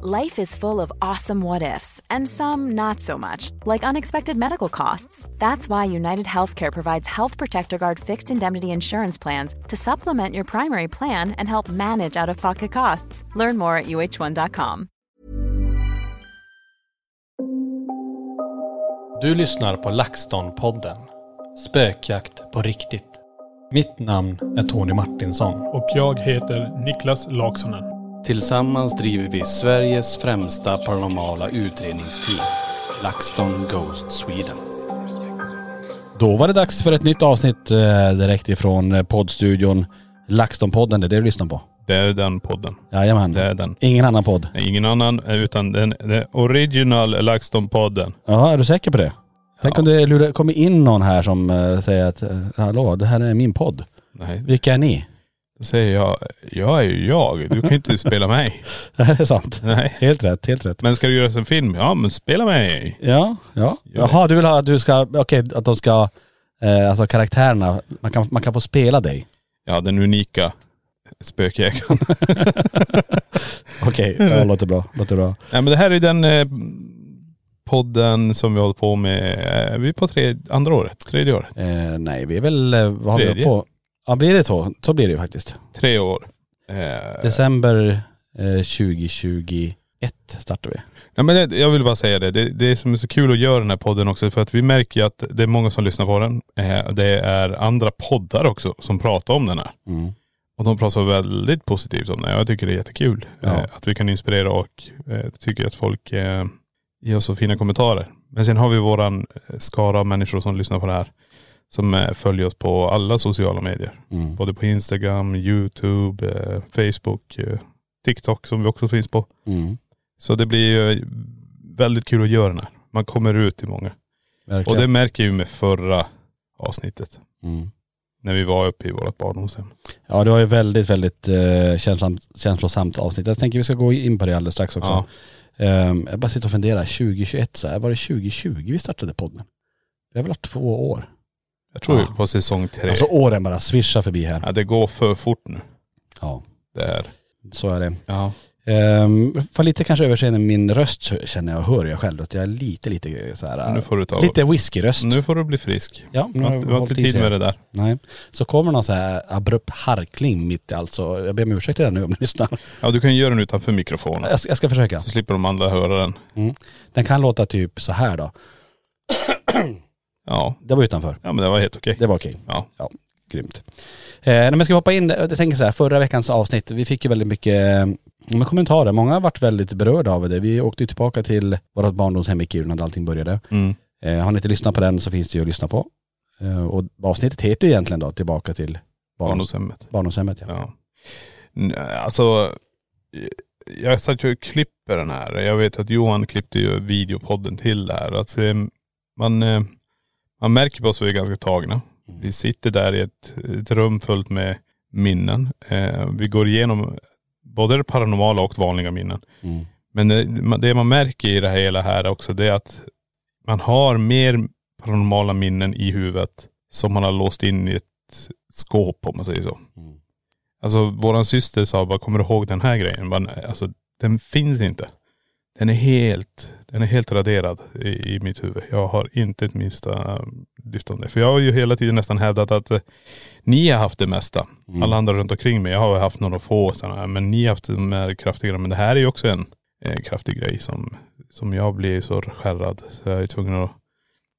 Life is full of awesome what ifs, and some not so much, like unexpected medical costs. That's why United Healthcare provides Health Protector Guard fixed indemnity insurance plans to supplement your primary plan and help manage out of pocket costs. Learn more at uh1.com. Du lyssnar på LaxTon-podden. Spökjakt på riktigt. Mitt namn är Tony Martinsson. Och jag heter Niklas Laksonen. Tillsammans driver vi Sveriges främsta paranormala utredningsteam. LaxTon Ghost Sweden. Då var det dags för ett nytt avsnitt eh, direkt ifrån eh, poddstudion LaxTon-podden. Det är det du lyssnar på. Det är den podden. Jajamän. Det är den. Ingen annan podd. Nej, Ingen annan utan den, den original LaxTon-podden. Ja, är du säker på det? Tänk Ja. om det lurar- kommer in någon här som eh, säger att eh, hallå, det här är min podd. Nej, Vilka är ni? Då säger jag, jag är ju jag. Du kan inte spela mig. Det här är sant. Nej. Helt rätt, helt rätt. Men ska du göra en film? Ja men spela mig. Ja, ja. Det. Jaha, du vill ha att du ska, okej, att de ska, eh, alltså karaktärerna, man kan, man kan få spela dig. Ja den unika spökjägaren. Okej, ja, låter bra, låter bra. Nej men det här är den eh, podden som vi håller på med. Eh, vi är på tre, andra året, tredje året. Eh, nej, vi är väl, eh, vad har vi Tredje. på? Ja, blir det så? Så blir det ju faktiskt. Tre år. Eh, December eh, 2021 startar vi. Ja, men det, jag vill bara säga det. det. Det som är så kul att göra den här podden också för att vi märker ju att det är många som lyssnar på den. Eh, det är andra poddar också som pratar om den här. Mm. Och de pratar väldigt positivt om den. Jag tycker det är jättekul. Ja. Eh, att vi kan inspirera och eh, tycker att folk eh, ger oss så fina kommentarer. Men sen har vi våran skara av människor som lyssnar på det här. Som eh, följer oss på alla sociala medier. Mm. Både på Instagram, YouTube, eh, Facebook, eh, TikTok som vi också finns på. Mm. Så det blir ju väldigt kul att göra den här. Man kommer ut till många. Och Verkligen. det märker ju med förra avsnittet. Mm. När vi var uppe i vårt barndomshem. Ja det var ju väldigt, väldigt eh, känslosamt, känslosamt avsnitt. Jag tänker vi ska gå in på det alldeles strax också. Ja. Ehm, jag bara sitter och funderar, 2021 så här, var det 2020 vi startade podden? Vi har väl haft två år? Jag tror Ja. på säsong tre. Alltså åren bara svischar förbi här. ja, det går för fort nu. Ja, Det är. så är det. Ja. Um, får lite kanske överseende med min röst känner jag hör jag själv att jag är lite, lite så här, Nu får du ta lite whiskyröst. Nu får du bli frisk. Ja, Du nu har, du har inte tid med det där. Nej. Så kommer någon så här abrupt harkling mitt i allt så jag ber om ursäkt till den nu om ni lyssnar. Ja du kan göra den utanför mikrofonen. Jag jag ska försöka. Så slipper de andra höra den. Den kan låta typ så här då. Ja. Det var utanför. Ja men det var helt okej. Det var okej. Ja. Ja, grymt. Eh, nej, men ska vi hoppa in, jag tänker så här, förra veckans avsnitt, vi fick ju väldigt mycket eh, kommentarer. Många har varit väldigt berörda av det. Vi åkte ju tillbaka till vårt barndomshem i Kiruna där allting började. Mm. Eh, har ni inte lyssnat på den så finns det ju att lyssna på. Eh, och avsnittet heter ju egentligen då Tillbaka till barndoms, Barndomshemmet. barndomshemmet. Ja. Ja. N- Alltså, jag satt ju och klippte den här. Jag vet att Johan klippte ju videopodden till det här. Eh, man, eh, man märker på oss att vi är ganska tagna. Vi sitter där i ett, ett rum fullt med minnen. Eh, vi går igenom både det paranormala och vanliga minnen. Mm. Men det, man- det man märker i det här hela här också det är att man har mer paranormala minnen i huvudet som man har låst in i ett skåp om man säger så. Mm. Alltså våran syster sa bara, kommer du ihåg den här grejen? Men, alltså den finns inte. Den är helt, den är helt raderad i, i mitt huvud. Jag har inte ett minsta lyft om det. För jag har ju hela tiden nästan hävdat att eh, ni har haft det mesta. Mm. Alla andra runt omkring mig, jag har haft några få sådana, men ni har haft de här kraftigare. Men det här är ju också en eh, kraftig grej som, som jag blir så skärrad. Så jag är tvungen att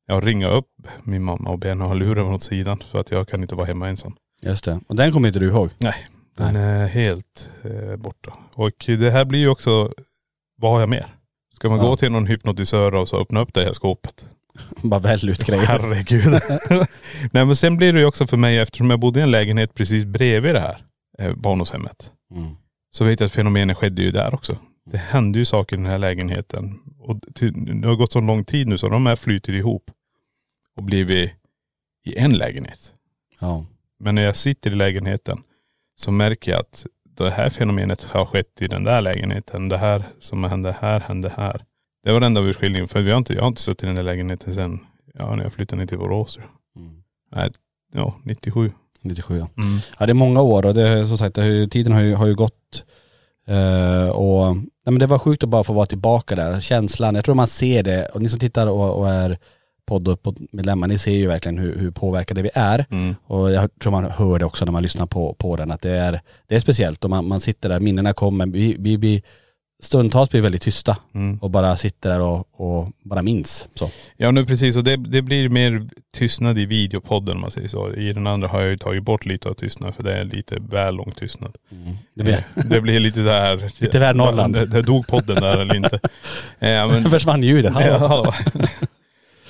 ja, ringa upp min mamma och be henne ha luren åt sidan. För att jag kan inte vara hemma ensam. Just det. Och den kommer inte du ihåg? Den är helt eh, borta. Och det här blir ju också vad har jag mer? Ska man gå till någon hypnotisör och så öppna upp det här skåpet? Bara välj ut grejer. Herregud. Nej men sen blir det ju också för mig, eftersom jag bodde i en lägenhet precis bredvid det här eh, barndomshemmet. Mm. Så vet jag att fenomenet skedde ju där också. Det hände ju saker i den här lägenheten. Och till, det har gått så lång tid nu så de här flyter ihop och blivit i en lägenhet. Ja. Men när jag sitter i lägenheten så märker jag att det här fenomenet har skett i den där lägenheten. Det här som hände här hände här. Det var den enda urskiljningen. För vi har inte, jag har inte suttit i den där lägenheten sen, ja när jag flyttade ner till Borås. Mm. Nej, ja 97. 97 ja. Ja det är många år och det som sagt, det har ju, tiden har ju, har ju gått. Eh, och nej, men det var sjukt att bara få vara tillbaka där. Känslan, jag tror man ser det, och ni som tittar och, och är podd uppåt medlemmar, ni ser ju verkligen hur, hur påverkade vi är. Mm. Och jag tror man hör det också när man lyssnar på, på den, att det är, det är speciellt och man, man sitter där, minnena kommer, vi, vi blir stundtals blir väldigt tysta Mm. och bara sitter där och, och bara minns. Så. Ja nu precis och det, det blir mer tystnad i videopodden om man säger så. I den andra har jag ju tagit bort lite av tystnad för det är lite väl lång tystnad. Det blir, Eh, det blir lite så här. Lite väl Norrland. Det, det dog podden där eller inte. Eh, men, försvann ljudet. Ja.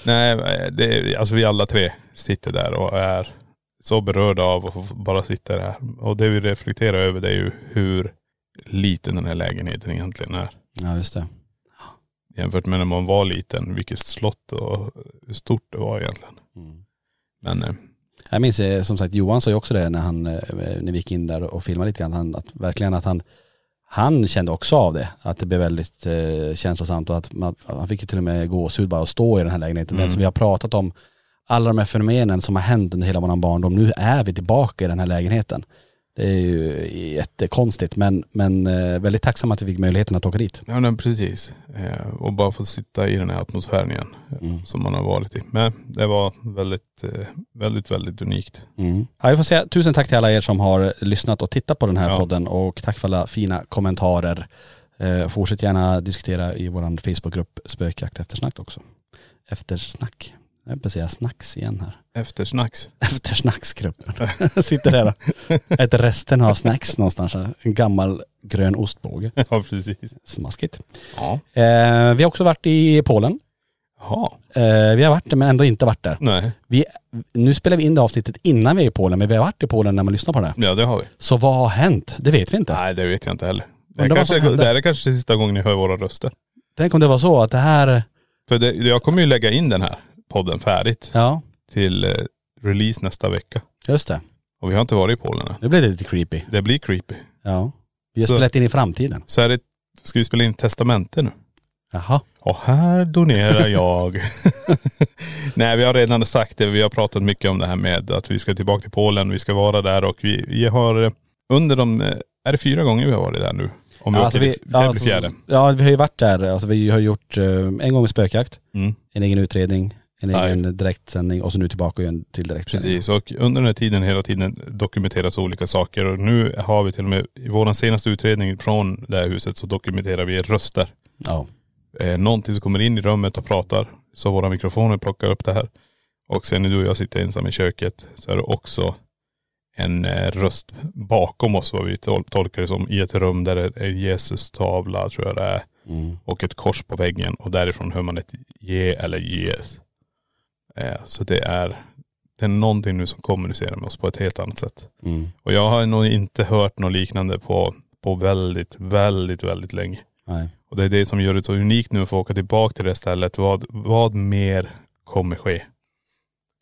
Nej, det, alltså vi alla tre sitter där och är så berörda av att bara sitta där. Och det vi reflekterar över det är ju hur liten den här lägenheten egentligen är. Ja just det. Jämfört med när man var liten, vilket slott och hur stort det var egentligen. Men eh, Jag minns eh, som sagt Johan sa ju också det när han, eh, när vi gick in där och filmade lite grann, han, att verkligen att han, han kände också av det, att det blev väldigt eh, känslosamt och att man, han fick ju till och med gåshud bara att stå i den här lägenheten. Den som vi har pratat om, alla de här fenomenen som har hänt under hela vår barndom, nu är vi tillbaka i den här lägenheten. Det är ju jättekonstigt men, men eh, väldigt tacksam att vi fick möjligheten att åka dit. ja men precis. Eh, och bara få sitta i den här atmosfären igen. eh, Som man har varit i. Men det var väldigt, väldigt, väldigt unikt. Mm. Ja, jag får säga tusen tack till alla er som har lyssnat och tittat på den här Ja. podden och tack för alla fina kommentarer. Fortsätt gärna diskutera i vår Facebookgrupp Spökjakt eftersnack också. Eftersnack. Jag höll på att säga snacks igen här. Eftersnacks. Eftersnacksgruppen. Sitter där och äter resten av snacks någonstans. här. En gammal grön ostbåge. Ja precis. Smaskigt. Ja. Eh, vi har också varit i Polen. Jaha. Eh, vi har varit där men ändå inte varit där. Nej. Vi, nu spelar vi in det avsnittet innan vi är i Polen men vi har varit i Polen när man lyssnar på det. Ja det har vi. Så vad har hänt? Det vet vi inte. Nej det vet jag inte heller. Det, här kanske, det här är kanske sista gången ni hör våra röster. Tänk om det var så att det här, För det, jag kommer ju lägga in den här podden färdigt ja till eh, release nästa vecka. just det. Och vi har inte varit i Polen än. Det lite creepy. Det blir creepy. Ja. Vi har Så- spelat in i framtiden. Så är det, ska vi spela in testamente nu? Jaha. Och här donerar jag. Nej vi har redan sagt det, vi har pratat mycket om det här med att vi ska tillbaka till Polen, vi ska vara där och vi, vi har eh, under de, eh, är det fyra gånger vi har varit där nu? Om vi åker vi, till, det blir alltså, fjärde. ja vi har ju varit där, alltså vi har gjort eh, en gång spökjakt, Mm. en egen utredning, en Nej. egen direktsändning och så nu tillbaka igen till direktsändning. Precis och under den här tiden hela tiden dokumenteras olika saker och nu har vi till och med i vår senaste utredning från det här huset så dokumenterar vi röster. Ja. Eh, någonting som kommer in i rummet och pratar så våra mikrofoner plockar upp det här. Och sen när du och jag sitter ensam i köket så är det också en eh, röst bakom oss vad vi tol- tolkar det som i ett rum där det är Jesus tavla tror jag det är. Mm. Och ett kors på väggen och därifrån hör man ett ge eller jes. Eh, så det är, det är någonting nu som kommunicerar med oss på ett helt annat sätt. Mm. Och jag har nog inte hört något liknande på, på väldigt, väldigt, väldigt länge. Nej. Och det är det som gör det så unikt nu att få åka tillbaka till det stället. Vad, vad mer kommer ske?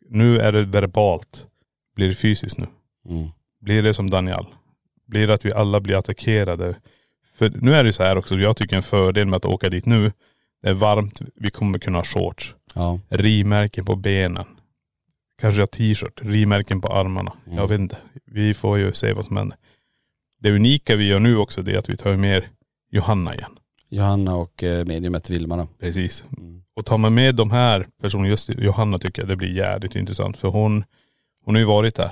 Nu är det verbalt. Blir det fysiskt nu? Mm. Blir det som Daniel? Blir det att vi alla blir attackerade? För nu är det så här också, jag tycker en fördel med att åka dit nu, det är varmt, vi kommer kunna ha shorts, Ja. rimärken på benen, kanske ha t-shirt, rimärken på armarna. Mm. Jag vet inte. Vi får ju se vad som händer. Det unika vi gör nu också det är att vi tar med Johanna igen. Johanna och eh, mediumet Vilma då. Precis. Mm. Och tar man med de här personerna, just Johanna tycker jag det blir jävligt intressant för hon, hon har ju varit där.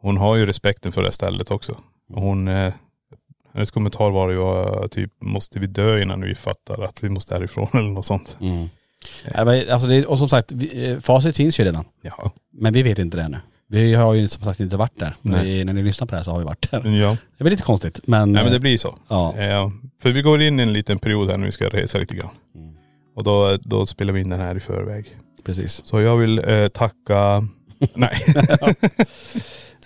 Hon har ju respekten för det stället också. Och hon, eh, hennes kommentar var ju eh, typ, måste vi dö innan vi fattar att vi måste härifrån eller något sånt. Mm. Men, Alltså det, och som sagt, vi, eh, facit finns ju redan. Ja. Men vi vet inte det ännu. Vi har ju som sagt inte varit där. Vi, när ni lyssnar på det här så har vi varit där. Ja. Det är lite konstigt men.. Nej men det blir så. Ja. Eh, för vi går in i en liten period här när vi ska resa lite grann. Mm. Och då, då spelar vi in den här i förväg. Precis. Så jag vill eh, tacka.. Nej.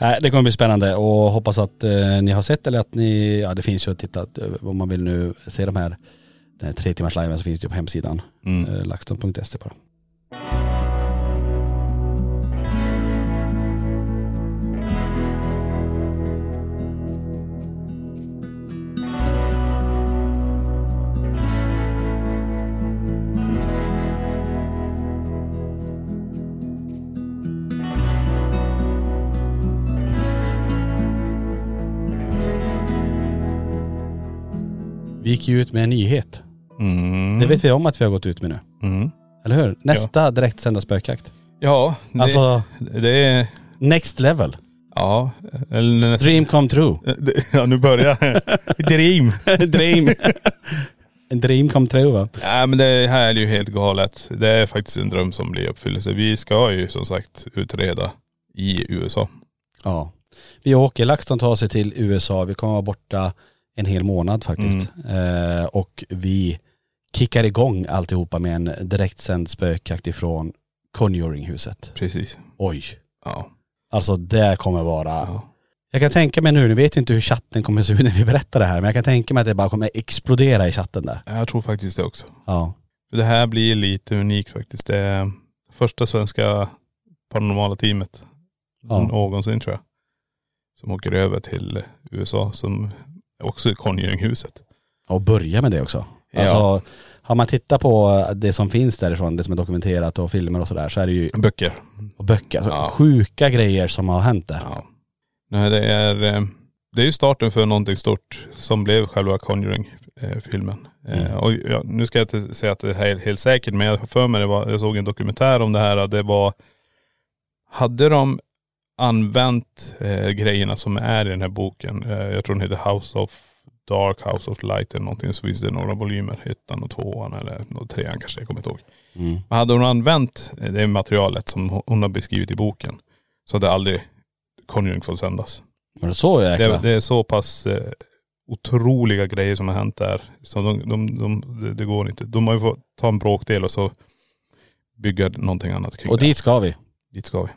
Nej, det kommer bli spännande och hoppas att eh, ni har sett eller att ni, ja det finns ju att titta, eh, om man vill nu se de här, den här tre timmars liven så finns det ju på hemsidan, Mm. eh, laxton.se bara. Vi gick ju ut med en nyhet. Mm. Det vet vi om att vi har gått ut med nu. Mm. Eller hur? Nästa direktsända spökjakt. Ja, det, Alltså det är.. next level. Ja, eller nästan.. Dream come true. Ja nu börjar. Dream. Dream. en dream come true va? Nej men det här är ju helt galet. Det är faktiskt en dröm som blir uppfyllelse. Vi ska ju som sagt utreda i USA. Ja. Vi åker, LaxTon tar sig till USA, vi kommer vara borta en hel månad faktiskt. Eh, och vi kickar igång alltihopa med en direktsänd spökjakt ifrån Conjuringhuset. Precis. Oj. Ja. Alltså det kommer vara.. ja. Jag kan tänka mig nu, nu vet jag inte hur chatten kommer se ut när vi berättar det här, men jag kan tänka mig att det bara kommer explodera i chatten där. Jag tror faktiskt det också. Ja. För Det här blir lite unikt faktiskt. Det är första svenska paranormala teamet Ja. någonsin tror jag. Som åker över till USA som också är Conjuringhuset. Och börja med det också. Ja. Alltså, har man tittat på det som finns därifrån, det som är dokumenterat och filmer och sådär, så är det ju Böcker. och böcker, alltså Ja. sjuka grejer som har hänt där. Ja. Nej det är, eh, det är ju starten för någonting stort som blev själva Conjuring-filmen. Mm. Eh, Och ja, nu ska jag inte säga att det här är helt säkert men jag för mig det var, jag såg en dokumentär om det här att det var, hade de använt eh, grejerna som är i den här boken, eh, jag tror den heter House of Dark, House of Light eller någonting, så finns det några volymer, ettan och tvåan eller trean kanske, jag kommer inte ihåg. Mm. Men hade hon använt eh, det materialet som hon- har beskrivit i boken så hade aldrig Conjuring fått sändas. Var det så jäkla? Det, det är så pass eh, otroliga grejer som har hänt där. Så de, de, de, det, det går inte. De har ju fått ta en bråkdel och så bygga någonting annat kring och det. dit ska vi. Dit ska vi.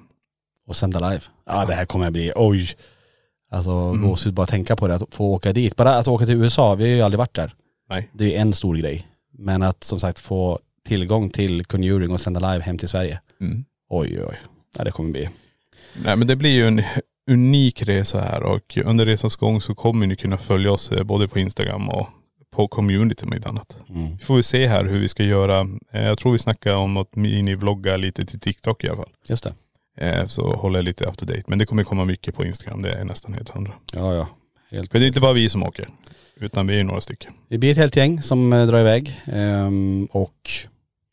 Och sända live. Ja det här kommer att bli, oj. Alltså Mm. gåshud bara tänka på det, att få åka dit. Bara alltså åka till USA, vi har ju aldrig varit där. Nej. Det är en stor grej. Men att som sagt få tillgång till Conjuring och sända live hem till Sverige. Mm. Oj oj. Ja det kommer bli. Nej men det blir ju en unik resa här och under resans gång så kommer ni kunna följa oss eh, både på Instagram och på community med annat. Mm. Vi får vi se här hur vi ska göra. Eh, Jag tror vi snackar om att minivlogga lite till TikTok i alla fall. Just det. Eh, Så håller jag lite up to date. Men det kommer komma mycket på Instagram, det är nästan helt hundra. Ja ja. Helt. För det är inte bara vi som åker. Utan vi är några stycken. Vi blir ett helt gäng som eh, drar iväg ehm, och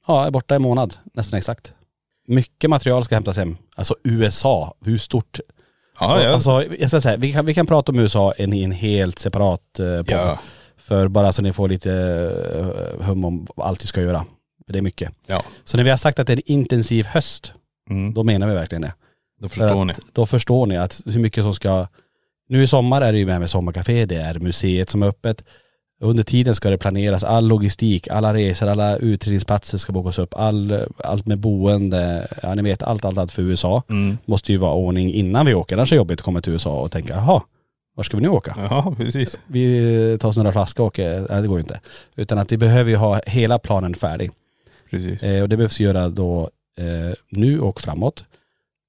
ja, är borta en månad nästan exakt. Mycket material ska hämtas hem. Alltså USA, hur stort? Ja, ja. Alltså, jag ska säga, vi, kan, vi kan prata om USA i en, i en helt separat eh, podd. ja. För bara så ni får lite hum om allt vi ska göra. Det är mycket. ja. Så när vi har sagt att det är en intensiv höst, Mm. då menar vi verkligen det. Då För förstår att, ni. Då förstår ni att hur mycket som ska.. Nu i sommar är det ju med, med sommarcafé, det är museet som är öppet. Under tiden ska det planeras all logistik, alla resor, alla utredningsplatser ska bokas upp, all, allt med boende, ja ni vet allt, allt, allt för USA. Mm. Måste ju vara ordning innan vi åker, annars är det jobbigt att komma till USA och tänka, jaha, var ska vi nu åka? Ja, precis. Vi tar oss några flaskor och åker, nej det går ju inte. Utan att vi behöver ju ha hela planen färdig. Precis. Eh, och det behövs göra då eh, nu och framåt.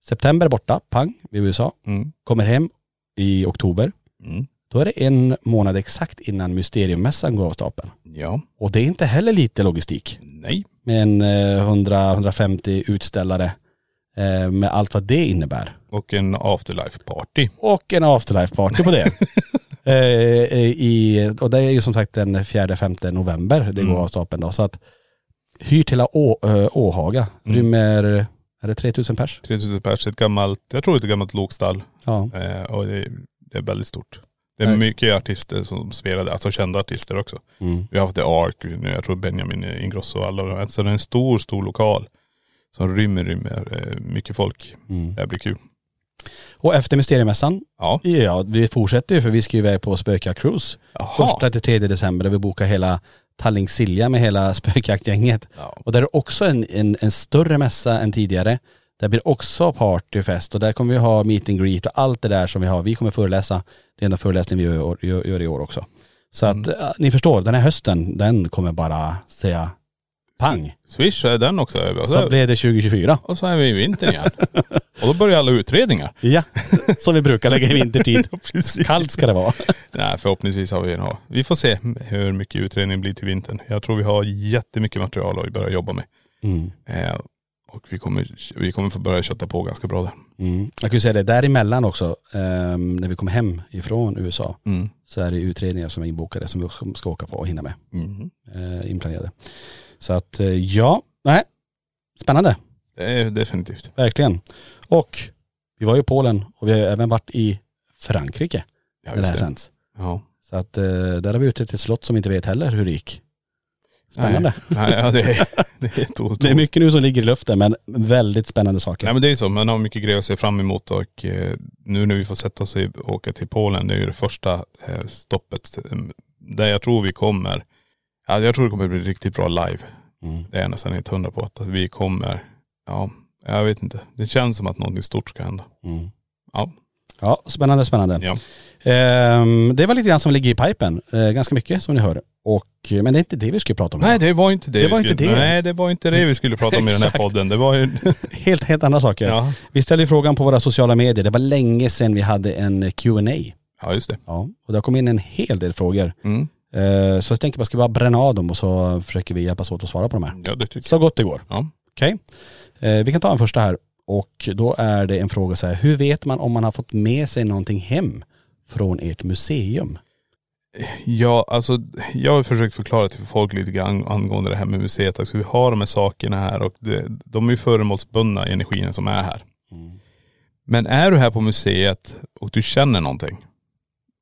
September borta, pang, vi är i USA. Mm. Kommer hem i oktober. Mm. Då är det en månad exakt innan Mysteriummässan går av stapeln. Ja. Och det är inte heller lite logistik. Nej. Med en eh, 100-150 utställare eh, med allt vad det innebär. Och en afterlife party. Och en afterlife party på det. eh, i, och det är ju som sagt den 4-5 november det går Mm. av stapeln då. Så att hyr till Å, eh, Åhaga Mm. rymmer, är det 3000 pers? 3000 pers, ett gammalt, jag tror det är ett gammalt lokstall. Ja. Eh, och det är, det är väldigt stort. Det är Nej. mycket artister som spelade, alltså kända artister också. Mm. Vi har haft The Ark, nu, jag tror Benjamin Ingrosso och alla de här. Så det är en stor, stor lokal. Som rymmer, rymmer eh, mycket folk. Mm. Det blir kul. Och efter Mysteriemässan, Ja. ja vi fortsätter ju för vi ska ju iväg på spökjakt-cruise. Jaha. Första till tredje december där vi bokar hela Tallink Silja med hela spökjaktgänget. Ja. Och där är också en, en, en större mässa än tidigare. Där blir också partyfest och där kommer vi ha meet and greet och allt det där som vi har. Vi kommer föreläsa, det är enda föreläsningen vi gör, gör, gör i år också. Så att äh, ni förstår, den här hösten, den kommer bara säga pang. Swish är den också över. Så så, blir det 2024. och så är vi i vintern igen. och då börjar alla utredningar. Ja, som vi brukar lägga i vintertid. Kallt ska det vara. Nej förhoppningsvis har vi nog. Vi får se hur mycket utredning blir till vintern. Jag tror vi har jättemycket material att börja jobba med. Mm. Eh, och vi kommer, vi kommer få börja kötta på ganska bra där. Mm. Jag kan ju säga det, däremellan också, ehm, när vi kommer hem ifrån USA, Mm. så är det utredningar som är inbokade som vi också ska åka på och hinna med. Mm. Eh, inplanerade. Så att eh, ja, nej, spännande, Det är definitivt. verkligen. Och vi var ju i Polen och vi har även varit i Frankrike Ja, när det här det. sänds. Ja. Så att eh, där har vi ute till ett slott som vi inte vet heller hur det gick. Spännande. Nej, nej ja, det är, det är. Det är mycket nu som ligger i luften men väldigt spännande saker. Nej men det är ju så, man har mycket grejer att se fram emot och eh, nu när vi får sätta oss och åka till Polen, det är ju det första eh, stoppet. eh, Där jag tror vi kommer, ja, jag tror det kommer bli riktigt bra live. Mm. Det är jag nästan helt hundra på att vi kommer, ja, jag vet inte. Det känns som att någonting stort ska hända. Mm. Ja. Ja, spännande, spännande. Ja. Ehm, det var lite grann som ligger i pipen, eh, ganska mycket som ni hör. Och, men det är inte det vi skulle prata om Nej det var inte det Det vi var inte skulle, det. Nej det var inte det vi skulle prata om i den här podden. Det var ju, Helt, helt andra saker. ja. Vi ställde frågan på våra sociala medier. Det var länge sedan vi hade en Q&A. ja just det. Ja, och det har kommit in en hel del frågor. Mm. Eh, så jag tänker bara, ska vi bara bränna av dem och så försöker vi hjälpas åt att svara på de här. Ja det tycker Så gott det går. jag. Ja. Okej. Eh, vi kan ta en första här. Och då är det en fråga så här, hur vet man om man har fått med sig någonting hem från ert museum? Ja, alltså jag har försökt förklara till folk lite grann angående det här med museet. Alltså, vi har de här sakerna här och det, de är ju föremålsbundna energierna som är här. Men är du här på museet och du känner någonting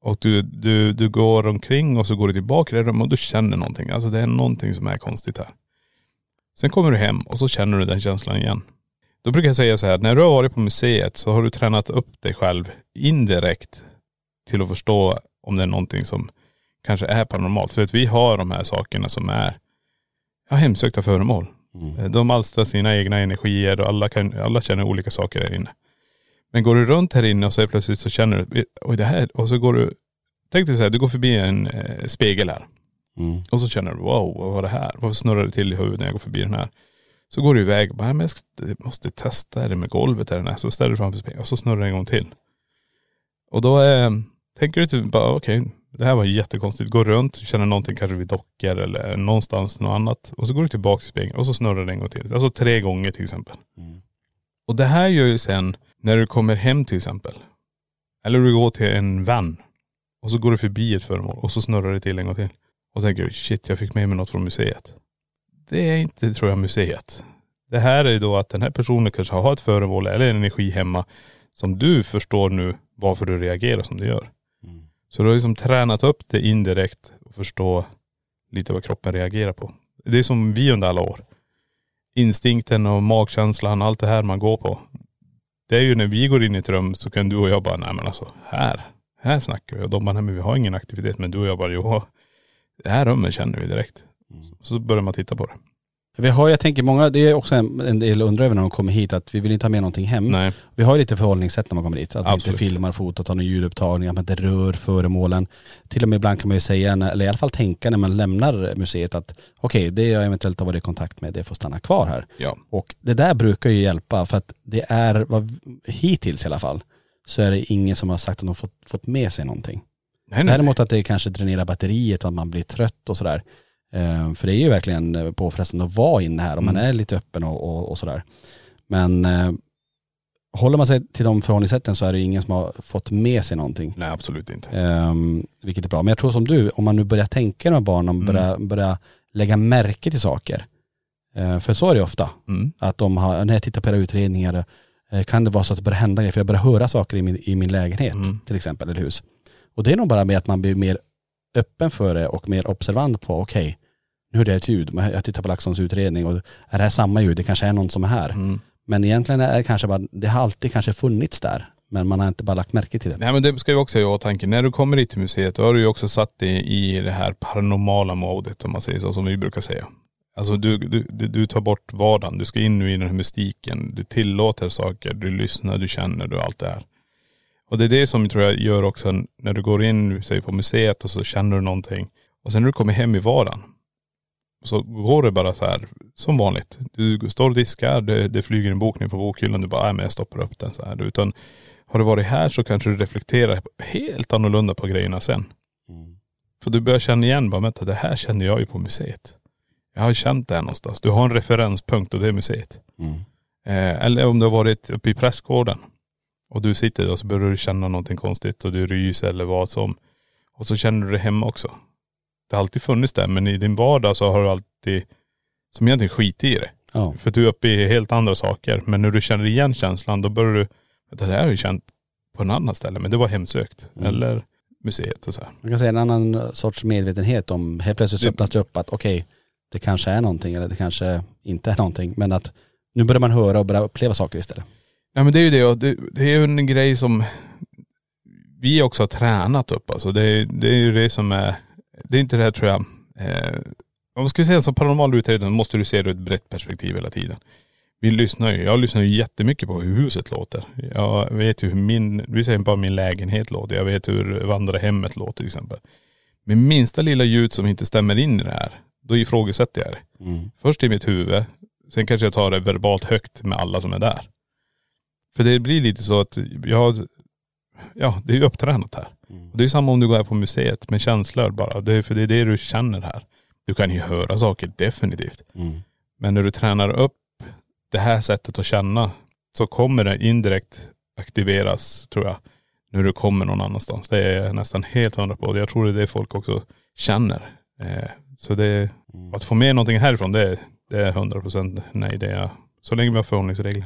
och du, du, du går omkring och så går du tillbaka i det rummet och du känner någonting. Alltså det är någonting som är konstigt här. Sen kommer du hem och så känner du den känslan igen. Då brukar jag säga så här, när du har varit på museet så har du tränat upp dig själv indirekt till att förstå om det är någonting som kanske är paranormalt. För att vi har de här sakerna som är ja, hemsökta föremål. Mm. De alstrar sina egna energier och alla, kan, alla känner olika saker här inne. Men går du runt här inne och så plötsligt så känner du, oj det här, och så går du, tänk dig så här, du går förbi en eh, spegel här. Mm. Och så känner du, wow vad var det här? Varför snurrar det till i huvudet när jag går förbi den här? Så går du iväg och bara, "Ja, men jag ska- jag måste testa, är det med golvet eller nej? Så ställer du framför spegeln och så snurrar det en gång till. Och då eh, tänker du typ bara, okej, det här var jättekonstigt. Gå runt, känner någonting kanske vid dockor eller någonstans något annat. Och så går du tillbaka till spegeln och så snurrar det en gång till. Alltså tre gånger till exempel. Mm. Och det här gör ju sen när du kommer hem till exempel. Eller du går till en vän. Och så går du förbi ett föremål och så snurrar det till en gång till. Och tänker shit jag fick med mig något från museet. Det är inte tror jag museet. Det här är ju då att den här personen kanske har ett föremål eller en energi hemma som du förstår nu varför du reagerar som du gör. Mm. Så du har liksom tränat upp det indirekt och förstå lite vad kroppen reagerar på. Det är som vi under alla år. Instinkten och magkänslan, allt det här man går på. Det är ju när vi går in i ett rum så kan du och jag bara, nej men alltså här, här snackar vi. Och de bara, nej men vi har ingen aktivitet. Men du och jag bara, jo, det här rummet känner vi direkt. Så börjar man titta på det. Vi har, jag tänker många, det är också en, en del undrar över när de kommer hit att vi vill inte ha med någonting hem. Nej. Vi har ju lite förhållningssätt när man kommer dit. Att man inte filmar, fotar, tar någon ljudupptagning, att man inte rör föremålen. Till och med ibland kan man ju säga, eller i alla fall tänka när man lämnar museet att okej, det jag eventuellt har varit i kontakt med, det får stanna kvar här. Ja. Och det där brukar ju hjälpa för att det är, vad, hittills i alla fall, så är det ingen som har sagt att de fått, fått med sig någonting. Nej, nej. Däremot att det kanske dränerar batteriet och att man blir trött och sådär. Eh, för det är ju verkligen eh, påfrestande att vara inne här om man Mm. är lite öppen och, och, och sådär. Men eh, håller man sig till de förhållningssätten så är det ingen som har fått med sig någonting. nej absolut inte. Eh, vilket är bra. Men jag tror som du, om man nu börjar tänka här barnen, Mm. börjar, börjar lägga märke till saker. Eh, för så är det ofta. Mm. Att de har, när jag tittar på era utredningar, eh, kan det vara så att det börjar hända grejer, för jag börjar höra saker i min, i min lägenhet Mm. till exempel, eller hus. Och det är nog bara med att man blir mer öppen för det och mer observant på, okej, nu hörde jag ett ljud, jag tittar på LaxTons utredning och är det här samma ljud? Det kanske är någon som är här. Mm. Men egentligen är det kanske bara, det har alltid kanske funnits där, Men man har inte bara lagt märke till det. Nej men det ska vi också ha i åtanke. När du kommer hit till museet då har du ju också satt dig i det här paranormala modet om man säger så, som vi brukar säga. Alltså du, du, du, du tar bort vardagen, du ska in nu i den här mystiken. Du tillåter saker, du lyssnar, du känner, du allt det här. Och det är det som tror jag gör också när du går in, säg på museet och så känner du någonting. Och sen när du kommer hem i vardagen så går det bara så här som vanligt. Du står och diskar, det, det flyger en bok ner på bokhyllan, du bara, nej men jag stoppar upp den så här. Utan har du varit här så kanske du reflekterar helt annorlunda på grejerna sen. För du börjar känna igen, bara vänta det här känner jag ju på museet. Jag har känt det här någonstans. Du har en referenspunkt och det är museet. Mm. Eh, eller om du har varit uppe i prästgården och du sitter och så börjar du känna någonting konstigt och du ryser eller vad som. Och så känner du det hemma också. Det har alltid funnits där men i din vardag så har du alltid som egentligen skit i det. Ja. För du är uppe i helt andra saker. Men när du känner igen känslan då börjar du, det här har jag känt på en annan ställe men det var hemsökt. Mm. Eller museet och så här. Man kan säga en annan sorts medvetenhet om, helt plötsligt så öppnas det upp att okej, det kanske är någonting eller det kanske inte är någonting. Men att nu börjar man höra och börja uppleva saker istället. Ja men det är ju det och det, det är ju en grej som vi också har tränat upp alltså. Det, är- det är ju det som är, det är inte det här tror jag, eh, om man ska säga som paranormal utredning måste du se det ur ett brett perspektiv hela tiden. Vi lyssnar ju, jag lyssnar ju jättemycket på hur huset låter. Jag vet ju hur min, vi säger bara min lägenhet låter. Jag vet hur vandrarhemmet låter till exempel. Med minsta lilla ljud som inte stämmer in i det här, då ifrågasätter jag det. Mm. Först i mitt huvud, sen kanske jag tar det verbalt högt med alla som är där. För det blir lite så att jag, ja det är ju upptränat här. Och det är samma om du går här på museet med känslor bara. Det är, för det är det du känner här. Du kan ju höra saker definitivt. Mm. Men när du tränar upp det här sättet att känna så kommer det indirekt aktiveras tror jag. När du kommer någon annanstans. Det är jag nästan helt hundra på. Jag tror det är det folk också känner. Eh, så det, att få med någonting härifrån det, är- det är hundra procent nej. Det är, så länge vi har förhållningsregler.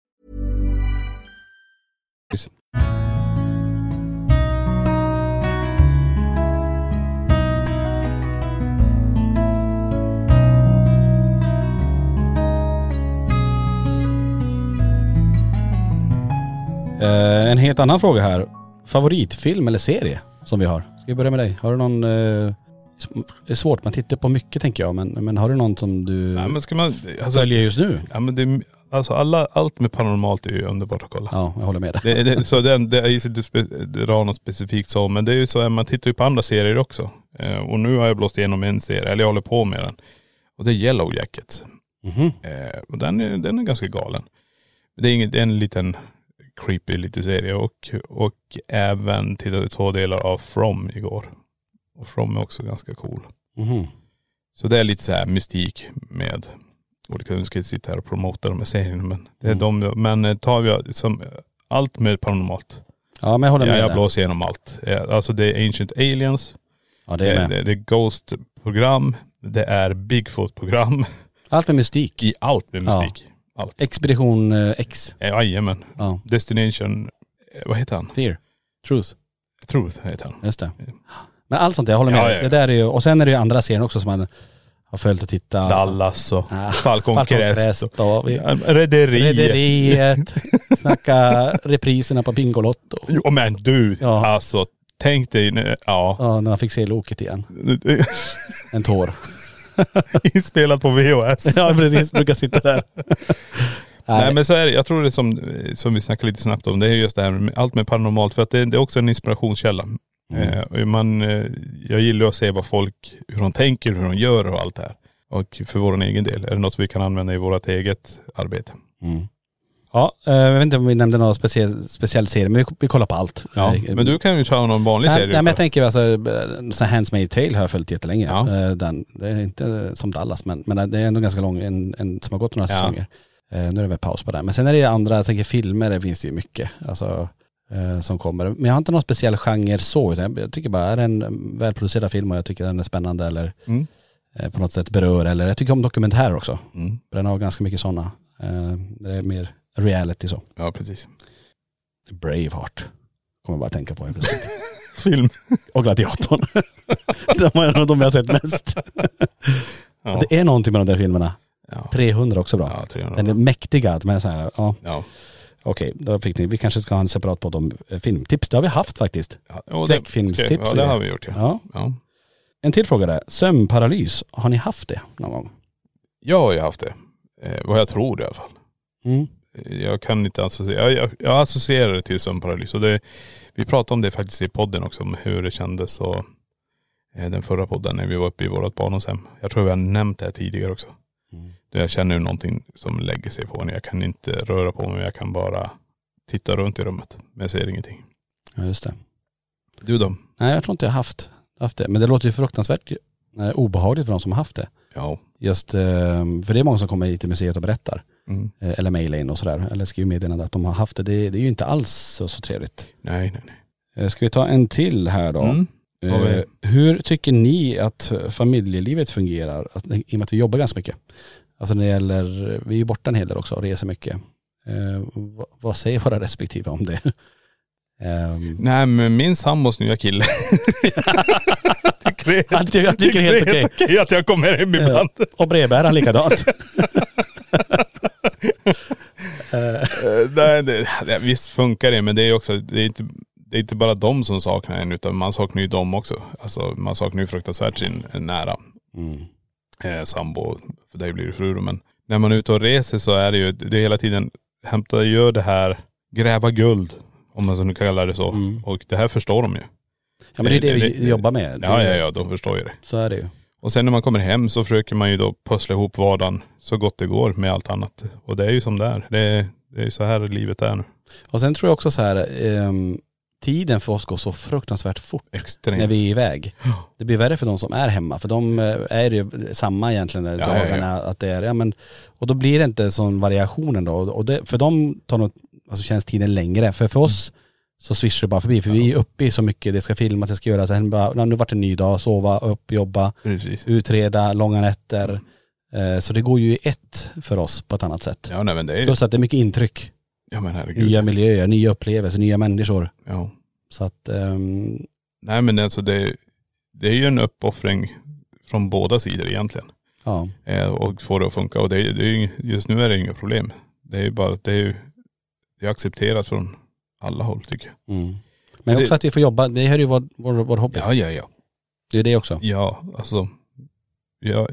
Eh, en helt annan fråga här. Favoritfilm eller serie som vi har? Ska vi börja med dig? Har du någon, eh, det är svårt, man tittar på mycket tänker jag, men, men har du någon som du Nej men ska man, alltså, följer just nu? ja, men det, alltså alla, allt med paranormalt är ju underbart att kolla. Ja, jag håller med dig. Det, det, så det, det är inte spe, dra något specifikt så, men det är ju så att man tittar ju på andra serier också. Eh, och nu har jag blåst igenom en serie, eller jag håller på med den. Och det är Yellow Jacket. Mhm. Eh, och den är, den är ganska galen. Det är, inget, det är en liten creepy liten serie och, och även tittade två delar av From igår. Och From är också ganska cool. Mhm. Så det är lite så här mystik med olika, nu ska jag sitta här och promota de här serierna men det är Mm. de, men eh, tar vi som allt med paranormalt. Ja men jag håller Ja, med jag där. blåser igenom allt. Eh, Alltså det är Ancient Aliens, Ja det är är, med. det, det är Ghost-program, det är Bigfoot-program, Allt med mystik. i allt med Ja. mystik. Allt. Expedition eh, X. Eh, Jajamän. Ja. Destination, eh, vad heter han? Fear. Truth. Truth heter han. Just det. Men allt sånt, jag håller med. Ja, ja, ja. Det där är ju, och sen är det ju andra serier också som man har följt och tittat. Dallas och Ah, Falcon, Falcon Crest. Och Ja, Rederiet. Rederiet. Snacka repriserna på Bingolotto. Jo men du, Ja. alltså tänk dig, när- ja. Ja, när man fick se Loket igen. En tår. Inspelat på VHS. Ja precis, brukar sitta där. Nej men så är det, jag tror det som, som vi snackade lite snabbt om, det är just det här med allt med paranormalt för att det, det är också en inspirationskälla. Eh, och man, eh, jag gillar att se vad folk, hur de tänker, hur de gör och allt det här. Och för vår egen del, är det något vi kan använda i vårt eget arbete? Mm. Ja, eh, jag vet inte om vi nämnde någon speciell, speciell serie, men vi, vi kollar på allt. Ja, Eh, men du kan ju ta någon vanlig Nej, serie. nej men jag tänker alltså, eh, så här Handmaid's Tale har jag följt jättelänge. Ja. Eh, Den, det är inte som Dallas men, men det är ändå ganska lång, en, en som har gått några Ja. säsonger. Eh, Nu är det väl paus på den. Men sen är det ju andra, jag tänker filmer, det finns det ju mycket. Alltså, eh, som kommer. Men jag har inte någon speciell genre så, utan jag- jag tycker bara är det en välproducerad film och jag tycker den är spännande eller Mm. eh, på något sätt berör eller jag tycker om dokumentärer också. Mm. Den har ganska mycket sådana. Eh, Det är mer reality så. Ja precis. Braveheart. Kommer bara att tänka på helt plötsligt. Film. Och Gladiatorn. de är nog de jag har sett mest. Ja. Det är någonting med de där filmerna. Ja. 300 också bra. Ja, 300. Den är mäktiga, men så här, ja Ja. Okej, då fick ni, vi kanske ska ha en separat podd om eh, filmtips. Det har vi haft faktiskt. Ja, Skräckfilmstips Ja och det det. har vi gjort ja. Ja. Ja. En till fråga där. Sömnparalys, har ni haft det någon gång? Jag har ju haft det. Eh, vad jag tror i alla fall. Mm. Jag kan inte associera, jag, jag, jag associerar det till sömnparalys. Och det, vi pratade om det faktiskt i podden också, om hur det kändes och eh, den förra podden när vi var uppe i vårt barndomshem. Jag tror vi har nämnt det här tidigare också. Mm. Jag känner ju någonting som lägger sig på mig. Jag kan inte röra på mig, jag kan bara titta runt i rummet. Men jag ser ingenting. Ja just det. Du då? Nej jag tror inte jag haft, haft det. Men det låter ju fruktansvärt eh, obehagligt för de som har haft det. Ja. Just, eh, för det är många som kommer hit till museet och berättar. Mm. Eh, eller mejla in och sådär. Eller skriver meddelande att de har haft det. Det, det är ju inte alls så, så trevligt. Nej, nej, nej. Eh, Ska vi ta en till här då? Mm. Eh, hur tycker ni att familjelivet fungerar? Att, I och med att vi jobbar ganska mycket. Alltså när det gäller, vi är ju borta en hel del också och reser mycket. Eh, vad, vad säger våra respektive om det? Ehm, Nej men min sambos nya kille. tycker det, Han tycker- han tycker helt okej att jag kommer hem ibland. och brevbäraren likadant. Eh, nej, det, visst funkar det men det är också, det är inte, det är inte bara de som saknar en utan man saknar ju dem också. Alltså man saknar ju fruktansvärt sin nära Mm. eh, sambo, för dig blir det fru men när man är ute och reser så är det ju, det är hela tiden, hämta, gör det här, gräva guld, om man så nu kan kalla det så. Mm. Och det här förstår de ju. Ja men det är det vi Det- det- jobbar med. Ja ja ja, de förstår ju det. Så är det ju. Och sen när man kommer hem så försöker man ju då pussla ihop vardagen så gott det går med allt annat. Och det är ju som det är. Det är, ju så här livet är nu. Och sen tror jag också så här, ehm, tiden för oss går så fruktansvärt fort Extremt. när vi är iväg. Det blir värre för de som är hemma, för de eh, är ju samma egentligen Ja, ja, dagarna. Att det är, ja, men, och då blir det inte sån variationen då. Och det, för dem tar nog, alltså känns tiden längre. För för oss så swishar det bara förbi, för vi är uppe i så mycket, det ska filmas, det ska göras. Sen bara, ja, nu vart det en ny dag, sova, upp, jobba, Precis. utreda, långa nätter. Eh, så det går ju i ett för oss på ett annat sätt. Ja nej men det är Plus att det är mycket intryck. Ja men herregud. Nya miljöer, nya upplevelser, nya människor. Ja. Så att, ehm, Nej men alltså det, det är ju en uppoffring från båda sidor egentligen. ja. Eh, och få det att funka. Och det, är- det är just nu är det inga problem. Det är ju bara, det är ju det är accepterat från alla håll tycker jag. Mm. Men Det- också att vi får jobba, det här är ju vår, vår, vår hobby. Ja ja ja. Det är det också. Ja, alltså. Ja.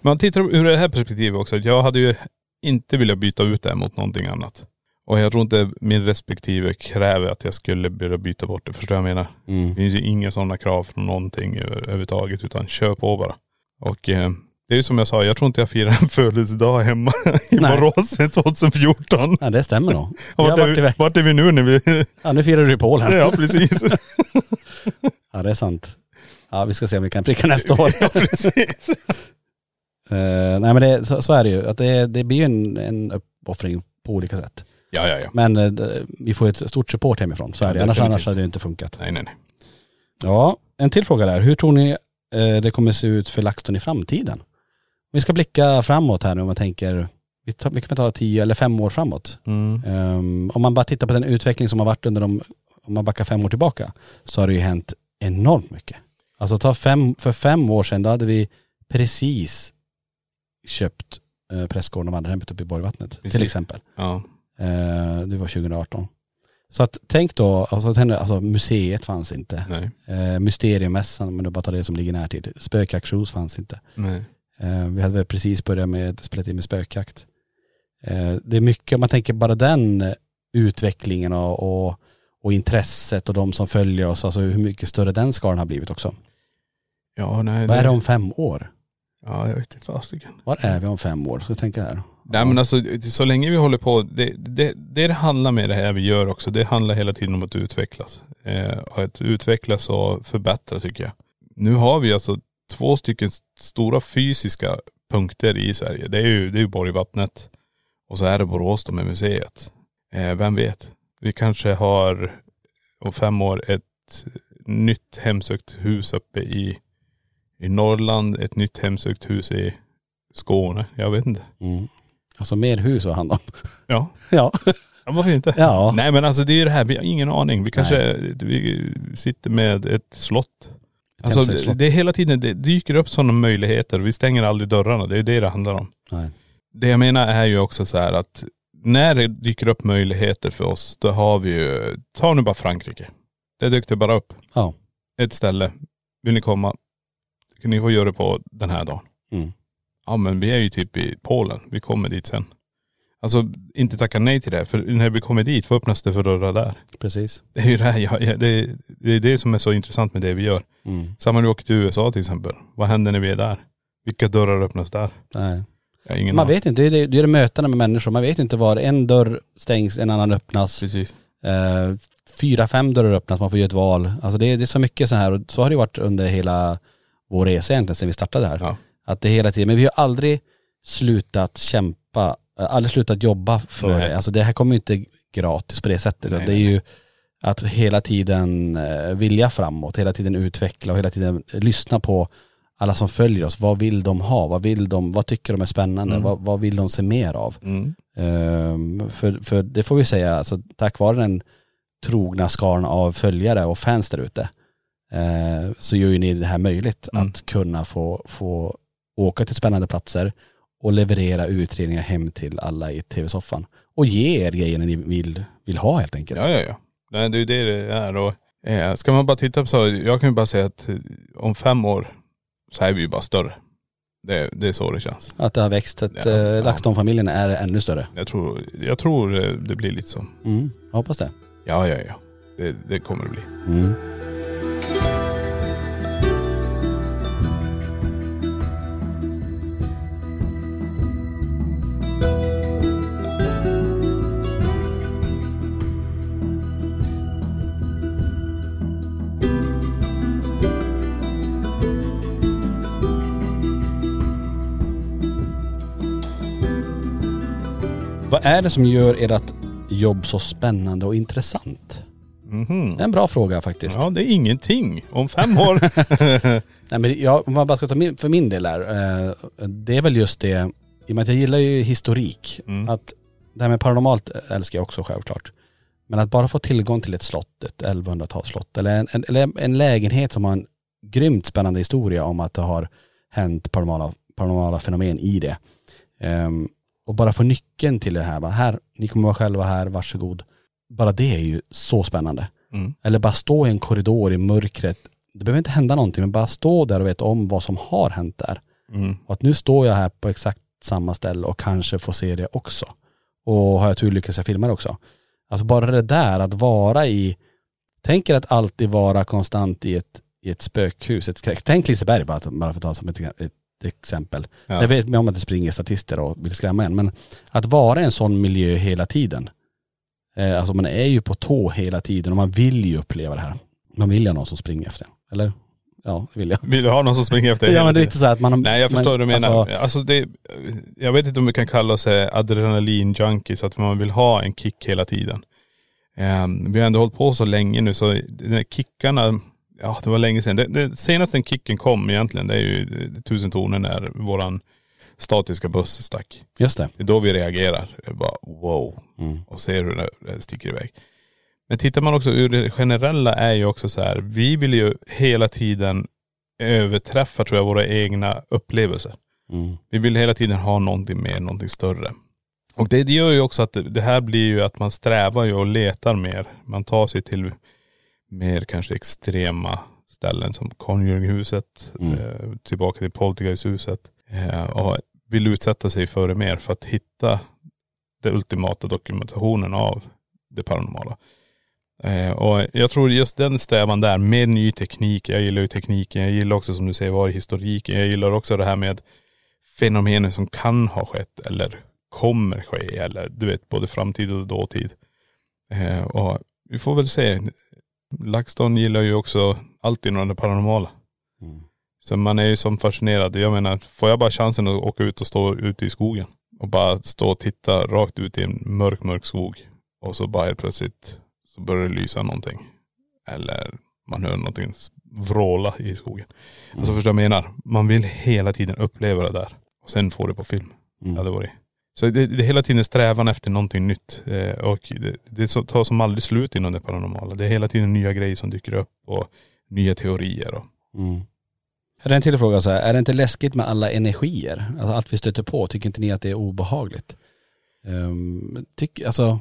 Man tittar ur det här perspektivet också. Jag hade ju inte velat byta ut det mot någonting annat. Och jag tror inte min respektive kräver att jag skulle börja byta bort det. Förstår du vad jag menar? Det Mm. finns ju inga sådana krav från någonting över- överhuvudtaget. Utan kör på bara. Och eh, det är ju som jag sa, jag tror inte jag firar en födelsedag hemma i Nej. Borås 2014. Ja det stämmer nog. Vi Vart är, vi, vart är vi nu när vi.. Ja nu firar du i Polen. ja precis. Ja det är sant. Ja vi ska se om vi kan pricka nästa år. ja precis. Eh, nej men det, så, så är det ju. Att det, det blir ju en, en uppoffring på olika sätt. Ja ja ja. Men eh, det- vi får ett stort support hemifrån. Så är det. Annars, annars hade det inte funkat. Nej nej nej. Ja, en till fråga där. Hur tror ni eh, det kommer se ut för LaxTon i framtiden? Vi ska blicka framåt här nu om man tänker, vi, tar, vi kan ta tio eller fem år framåt. Mm. Ehm, om man bara tittar på den utveckling som har varit under de, om man backar fem år tillbaka, så har det ju hänt enormt mycket. Alltså ta fem, för fem år sedan, då hade vi precis köpt eh, Prästgården och vandrarhemmet uppe i Borgvattnet Precis. till exempel. Ja. Eh, det var 2018. Så att tänk då, alltså, alltså museet fanns inte. Nej. Eh, Mysteriemässan, men då bara tar det som ligger nära till. Spökjaktsros fanns inte. Nej. Eh, vi hade väl precis börjat med spelat in med spökjakt. Eh, det är mycket, om man tänker bara den utvecklingen och, och, och intresset och de som följer oss, alltså hur mycket större den skalan har blivit också. Ja nej. Vad är det om fem år? Ja, jag vet inte fasiken. Var är vi om fem år? Så jag tänker här. Nej men alltså så länge vi håller på, det, det, det det handlar med det här vi gör också, det handlar hela tiden om att utvecklas. Eh, och att utvecklas och förbättra tycker jag. Nu har vi alltså två stycken stora fysiska punkter i Sverige. Det är ju, det är ju Borgvattnet och så är det Borås då med museet. Eh, vem vet? Vi kanske har om fem år ett nytt hemsökt hus uppe i, i Norrland, ett nytt hemsökt hus i Skåne. Jag vet inte. Mm. Alltså mer hus att hand om. Ja. Ja. Ja varför inte? Ja. Nej men alltså det är ju det här, vi har ingen aning. Vi kanske vi sitter med ett slott. Alltså hemsökt slott. det är hela tiden, det dyker upp sådana möjligheter. Vi stänger aldrig dörrarna. Det är det det handlar om. Nej. Det jag menar är ju också så här att när det dyker upp möjligheter för oss, då har vi ju, ta nu bara Frankrike. Det dök det bara upp. Ja. Ett ställe. Vill ni komma? Kan ni få göra det på den här dagen? Mm. Ja men vi är ju typ i Polen. Vi kommer dit sen. Alltså inte tacka nej till det. För när vi kommer dit, vad öppnas det för dörrar där? Precis. Det är ju det här, jag, jag, det, det är det som är så intressant med det vi gör. Mm. Samma när vi åker till USA till exempel. Vad händer när vi är där? Vilka dörrar öppnas där? Nej. Man aning. vet inte, det är det, det är mötena med människor. Man vet inte var en dörr stängs, en annan öppnas. Precis. Eh, fyra, fem dörrar öppnas, man får göra ett val. Alltså det, är- det är så mycket så här och så har det varit under hela vår resa egentligen sedan vi startade här. Ja. Att det hela tiden, men vi har aldrig slutat kämpa, eh, aldrig slutat jobba för Nej. det. Alltså det här kommer ju inte gratis på det sättet. Nej, det är ju att hela tiden eh, vilja framåt, hela tiden utveckla och hela tiden eh, lyssna på alla som följer oss. Vad vill de ha? Vad vill de, vad tycker de är spännande? Mm. Vad, vad vill de se mer av? Mm. Ehm, för, för det får vi säga, alltså, tack vare den trogna skaran av följare och fans där ute eh, så gör ju ni det här möjligt Mm. att kunna få, få åka till spännande platser och leverera utredningar hem till alla i tv-soffan. Och ge er grejerna ni vill, vill ha helt enkelt. Ja ja ja. Nej, det är ju det det är. Och, eh, ska man bara titta på så, jag kan ju bara säga att eh, om fem år så är vi ju bara större. Det, det är så det känns. Att det har växt, att Ja, ja. LaxTon-familjen är ännu större. Jag tror, jag tror eh, det blir lite så. Mm, jag hoppas det. Ja ja ja. Det, det kommer det bli. Mm. Vad är det som gör ert jobb så spännande och intressant? Mhm. Det är en bra fråga faktiskt. Ja det är ingenting. Om fem år. Nej men jag, om man bara ska ta min, för min del här, eh, det är väl just det, i och med att jag gillar ju historik, Mm. att det här med paranormalt älskar jag också självklart. Men att bara få tillgång till ett slott, ett 1100-talsslott, eller en, en, eller en lägenhet som har en grymt spännande historia om att det har hänt paranormala, paranormala fenomen i det. Ehm, och bara få nyckeln till det här, bara, här, ni kommer vara själva här, varsågod. Bara det är ju så spännande. Mm. Eller bara stå i en korridor i mörkret. Det behöver inte hända någonting, men bara stå där och veta om vad som har hänt där. Mm. Och att nu står jag här på exakt samma ställe och kanske får se det också. Och har jag tur lyckas jag filma det också. Alltså bara det där att vara i, tänk er att alltid vara konstant i ett, i ett spökhus, ett skräck. Tänk Liseberg bara, bara för att ta som ett, ett exempel. Ja. Jag vet med om att det springer statister och vill skrämma en, men att vara i en sån miljö hela tiden. Eh, alltså man är ju på tå hela tiden och man vill ju uppleva det här. Man vill ju ha någon som springer efter en. Eller? Ja, det vill jag. Vill du ha någon som springer efter dig Ja men det är inte så att man Nej jag förstår vad du men, menar. Alltså, Alltså, det, jag vet inte om vi kan kalla oss eh, adrenalin-junkies, att man vill ha en kick hela tiden. Ehm, vi har ändå hållit på så länge nu så de kickarna, ja det var länge sedan. Det, det senaste kicken kom egentligen, det är ju tusen toner när våran statiska buss stack. just det. Det är då vi reagerar. Jag bara wow. Mm. Och ser hur det det sticker iväg. Men tittar man också ur det generella är ju också så här, vi vill ju hela tiden överträffa tror jag våra egna upplevelser. Mm. Vi vill hela tiden ha någonting mer, någonting större. Och det, det gör ju också att det, det här blir ju att man strävar ju och letar mer. Man tar sig till mer kanske extrema ställen som Konunghuset, Mm. eh, tillbaka till Poltergeisthuset. Eh, och vill utsätta sig för det mer för att hitta den ultimata dokumentationen av det paranormala. Eh, och jag tror just den strävan där med ny teknik, jag gillar ju tekniken, jag gillar också som du säger var historiken, jag gillar också det här med fenomener som kan ha skett eller kommer ske eller du vet både framtid och dåtid. Eh, och vi får väl se. LaxTon gillar ju också allt inom det paranormala. Så man är ju som fascinerad. Jag menar, får jag bara chansen att åka ut och stå ute i skogen och bara stå och titta rakt ut i en mörk, mörk skog och så bara helt plötsligt så börjar det lysa någonting. Eller man hör någonting vråla i skogen. Alltså förstår du vad jag menar? Man vill hela tiden uppleva det där. Och sen få det på film. Ja, det var det. Så det, det är hela tiden strävan efter någonting nytt. Eh, och det, det tar som aldrig slut inom det paranormala. Det är hela tiden nya grejer som dyker upp och nya teorier. Och, Mm. Här är en till fråga så här, är det inte läskigt med alla energier? Alltså allt vi stöter på, tycker inte ni att det är obehagligt? Um, tyck, alltså,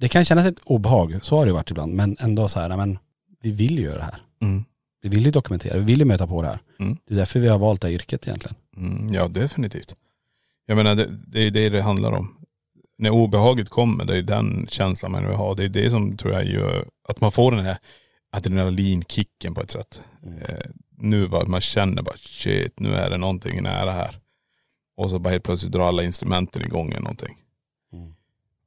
det kan kännas ett obehag, så har det ju varit ibland, men ändå så här, men vi vill ju göra det här. mm. Vi vill ju dokumentera, vi vill ju möta på det här. Mm. Det är därför vi har valt det här yrket egentligen. Mm, ja definitivt. Jag menar det, det är det det handlar om. När obehaget kommer, det är den känslan man vill ha. Det är det som tror jag gör att man får den här adrenalinkicken på ett sätt. Eh, nu bara, man känner bara shit, nu är det någonting nära här. Och så bara helt plötsligt drar alla instrumenten igång eller någonting. Mm.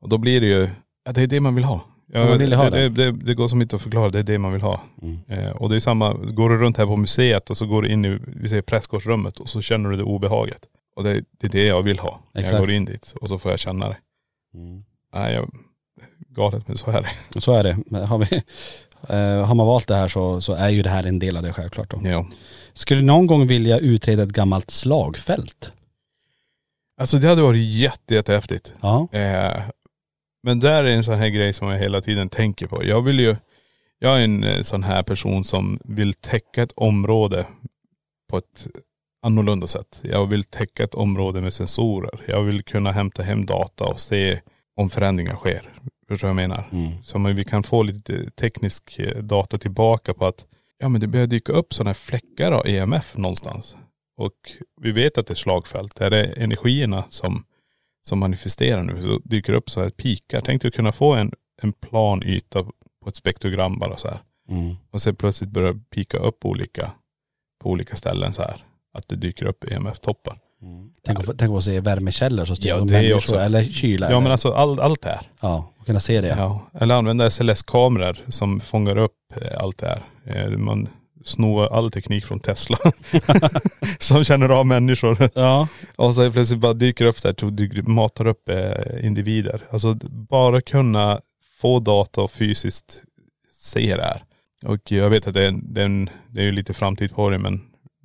Och då blir det ju, ja, det är det man vill ha. Ja, Man vill ha det, det. det, det går som inte att förklara, det är det man vill ha. Mm. Eh, och det är samma, går du runt här på museet och så går du in i, vi säger presskortsrummet och så känner du det obehaget. Och det, det är det jag vill ha. när Exakt. Jag går in dit och så får jag känna det. Nej, jag, galet men så är det. Så är det. Har, vi, eh, har man valt det här så, så är ju det här en del av det självklart då. Ja. Skulle du någon gång vilja utreda ett gammalt slagfält? Alltså det hade varit jätte, jättehäftigt. Ja. Eh, men där är en sån här grej som jag hela tiden tänker på. Jag vill ju, jag är en eh, sån här person som vill täcka ett område på ett annorlunda sätt. Jag vill täcka ett område med sensorer. Jag vill kunna hämta hem data och se om förändringar sker. Förstår du vad jag menar? Mm. Så om vi kan få lite teknisk eh, data tillbaka på att ja men det börjar dyka upp sådana här fläckar av EMF någonstans. Och vi vet att det är slagfält. Är det energierna som, som manifesterar nu så dyker det upp så här pikar. Tänk dig att kunna få en, en plan yta på ett spektrogram bara så här. Mm. Och sen plötsligt börjar det pika upp olika, på olika ställen så här. Att det dyker upp EMF-toppar. Tänk, att tänk att se värmekällor som styr Ja, det människor också- eller kyla. Ja eller, men alltså all, allt det här. ja, och kunna se det. Ja. Eller använda SLS-kameror som fångar upp eh, allt det här. Eh, Man snor all teknik från Tesla. som känner av människor. Ja. Och så plötsligt bara dyker upp så här, matar upp eh, individer. Alltså bara kunna få data och fysiskt se det här. Och jag vet att det är, det är, en, det är ju lite framtid på det men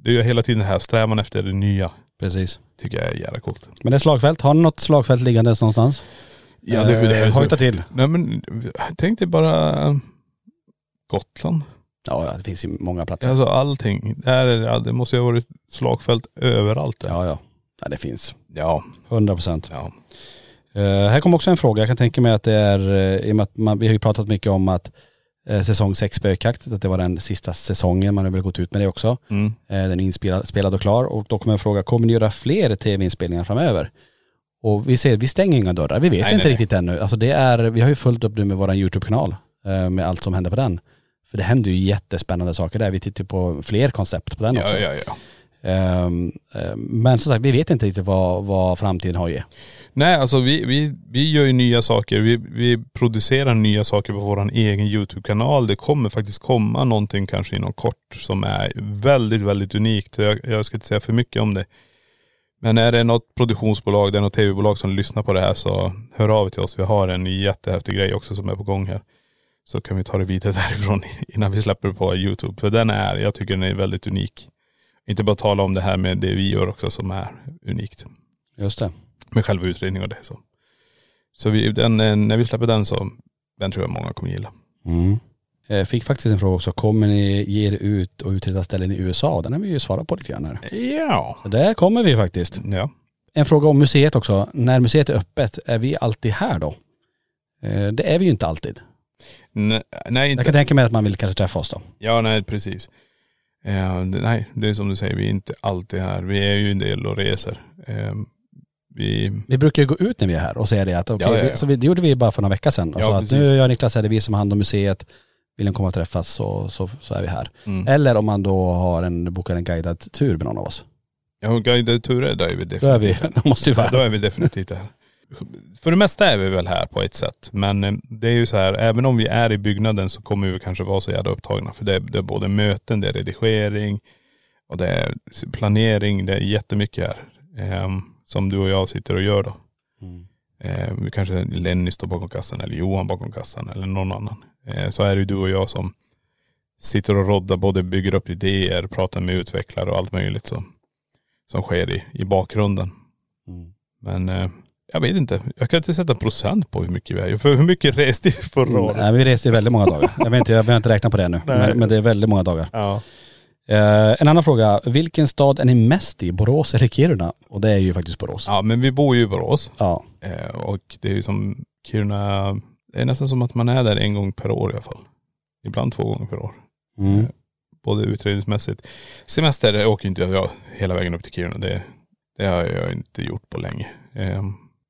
det är ju hela tiden det här strävan efter det nya. Precis. Tycker jag är jävla coolt. Men det är slagfält. Har ni något slagfält liggandes någonstans? Ja, det- det är eh, så- Hojta till. Nej men tänk dig bara eh, Gotland. Ja, det finns ju många platser. Alltså allting. Där är det, det måste ju ha varit slagfält överallt där. Ja, ja. Ja, det finns. Ja. 100 procent. ja. Eh, här kommer också en fråga. Jag kan tänka mig att det är, eh, i och med att man, vi har ju pratat mycket om att eh, säsong 6 spökjakt, att det var den sista säsongen, man har väl gått ut med det också. Mm. Eh, den är inspelad spelad och klar och då kommer jag fråga, kommer ni göra fler tv-inspelningar framöver? Och vi ser, vi stänger inga dörrar, vi vet Nej, inte nej, riktigt ännu. Alltså det är, vi har ju fullt upp nu med våran YouTube-kanal eh, med allt som händer på den. För det händer ju jättespännande saker där. Vi tittar på fler koncept på den också. Ja, ja, ja. Eh, Ehm, ehm, men som sagt, vi vet inte riktigt vad, vad framtiden har att ge. Nej alltså vi, vi, vi gör ju nya saker. Vi, vi producerar nya saker på vår egen YouTube-kanal. Det kommer faktiskt komma någonting kanske inom kort som är väldigt, väldigt unikt. Jag, jag ska inte säga för mycket om det. Men är det något produktionsbolag, det är något tv-bolag som lyssnar på det här så hör av er till oss. Vi har en jättehäftig grej också som är på gång här. Så kan vi ta det vidare därifrån innan vi släpper det på YouTube. För den är, jag tycker den är väldigt unik. Inte bara tala om det här med det vi gör också som är unikt Just det. med själva utredningen och det. Så, så vi, den, eh, när vi släpper den så, den tror jag många kommer gilla. Mm. Jag fick faktiskt en fråga också, kommer ni ge er ut och utreda ställen i USA? Den har vi ju svarat på lite grann här. Ja. Så där kommer vi faktiskt. Ja. En fråga om museet också. När museet är öppet, är vi alltid här då? Eh, Det är vi ju inte alltid. Nej, nej, Jag kan inte. tänka mig att man vill kanske träffa oss då. Ja, nej precis. Det, nej, det är som du säger, vi är inte alltid här. Vi är ju en del och reser. Eh, vi, Vi brukar ju gå ut när vi är här och säga det att okej, Ja, ja, ja. så vi, det gjorde vi bara för några veckor sedan och Ja, sa att nu är jag och Niklas är det vi som har hand om museet. vill ni komma och träffas så, så, så är vi här. Mm. Eller om man då har en, bokar en guidad tur med någon av oss. Ja, guidade turer, då är vi Då är vi, definitivt då måste vi vara Ja, då här. är vi definitivt här. För det mesta är vi väl här på ett sätt. Men eh, det är ju så här, även om vi är i byggnaden så kommer vi kanske vara så jävla upptagna. För det är, det är både möten, det är redigering och det är planering. Det är jättemycket här. Eh, som du och jag sitter och gör då. Mm. Eh, vi kanske Lenny står bakom kassan eller Johan bakom kassan eller någon annan. Eh, så är det ju du och jag som sitter och roddar, både bygger upp idéer, pratar med utvecklare och allt möjligt som, som sker i, i bakgrunden. Mm. Men eh, jag vet inte. Jag kan inte sätta procent på hur mycket vi är. För hur mycket reste vi förra året? Nej, vi reser ju väldigt många dagar. Jag vet inte, jag behöver inte räkna på det nu. Men, men det är väldigt många dagar. Ja. Eh, en annan fråga. Vilken stad är ni mest i? Borås eller Kiruna? Och det är ju faktiskt Borås. ja men vi bor ju i Borås. Ja. Eh, och det är ju som Kiruna, det är nästan som att man är där en gång per år i alla fall. Ibland två gånger per år. Mm. Både utredningsmässigt. Semester åker inte jag hela vägen upp till Kiruna. Det, det har jag inte gjort på länge.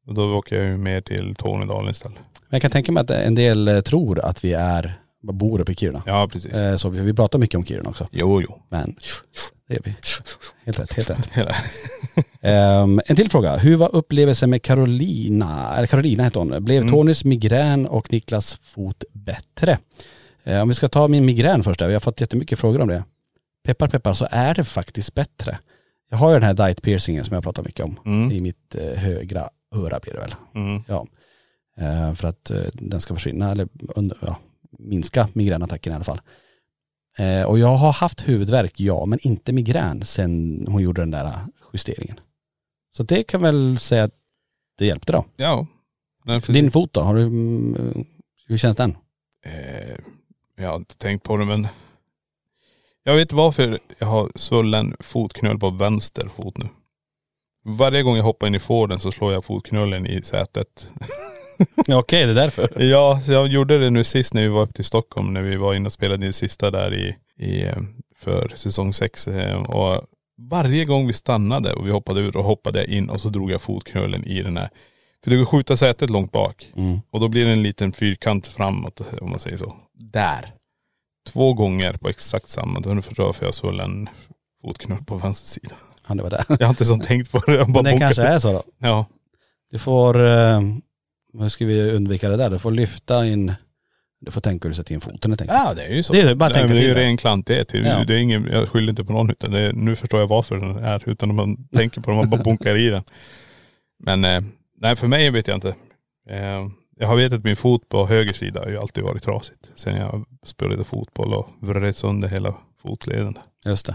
Och då åker jag ju mer till Tornedalen istället. Men jag kan tänka mig att en del eh, tror att vi är, bor uppe i Kiruna. Ja precis. Eh, så vi, vi pratar mycket om Kiruna också. Jo jo. Men det är vi. Helt rätt, helt rätt. Hela. Ehm, en till fråga. Hur var upplevelsen med Carolina, eller Carolina heter hon. Blev Mm. Tonys migrän och Niklas fot bättre? Eh, om vi ska ta min migrän först där. Vi har fått jättemycket frågor om det. Peppar peppar så är det faktiskt bättre. Jag har ju den här diet piercingen som jag pratar mycket om. Mm. I mitt eh, högra öra blir det väl. Mm. Ja. Eh, för att eh, den ska försvinna eller under, ja, minska migränattacken i alla fall. Eh, och jag har haft huvudvärk, ja, men inte migrän sen hon gjorde den där justeringen. Så det kan väl säga att det hjälpte då. Ja. Nej. Din fot då, har du, mm, hur känns den? Eh, jag har inte tänkt på det men jag vet varför jag har svullen fotknöl på vänster fot nu. Varje gång jag hoppar in i Forden så slår jag fotknölen i sätet. Ja, Okej, det är därför. Ja, så jag gjorde det nu sist när vi var uppe till Stockholm när vi var inne och spelade in sista där i, i eh, för säsong sex. eh, Och varje gång vi stannade och vi hoppade ur och hoppade jag in och så drog jag fotknölen i den här. För går att skjuta sätet långt bak. Mm. Och då blir det en liten fyrkant framåt om man säger så. Där. Två gånger på exakt samma. Då förstår jag varför jag svall en fotknöl på vänster sida. Det var det. Jag har inte så tänkt på det. Jag bara Men det kanske är så då. Ja. Du får, eh, hur ska vi undvika det där? Du får lyfta in, du får tänka hur du sätter in foten helt enkelt. Ja det är ju så. Det är bara Nej, tänka men det är ju till det. ren klantighet. Det är, Ja. det är ingen, jag skyller inte på någon utan det är, nu förstår jag varför den är utan man tänker på det, man bara bunkar i den. Men eh, nej för mig vet jag inte. Eh, jag har vetat att min fot på höger sida har ju alltid varit trasigt. Sen jag spelade fotboll och vred sönder hela fotleden. Just det.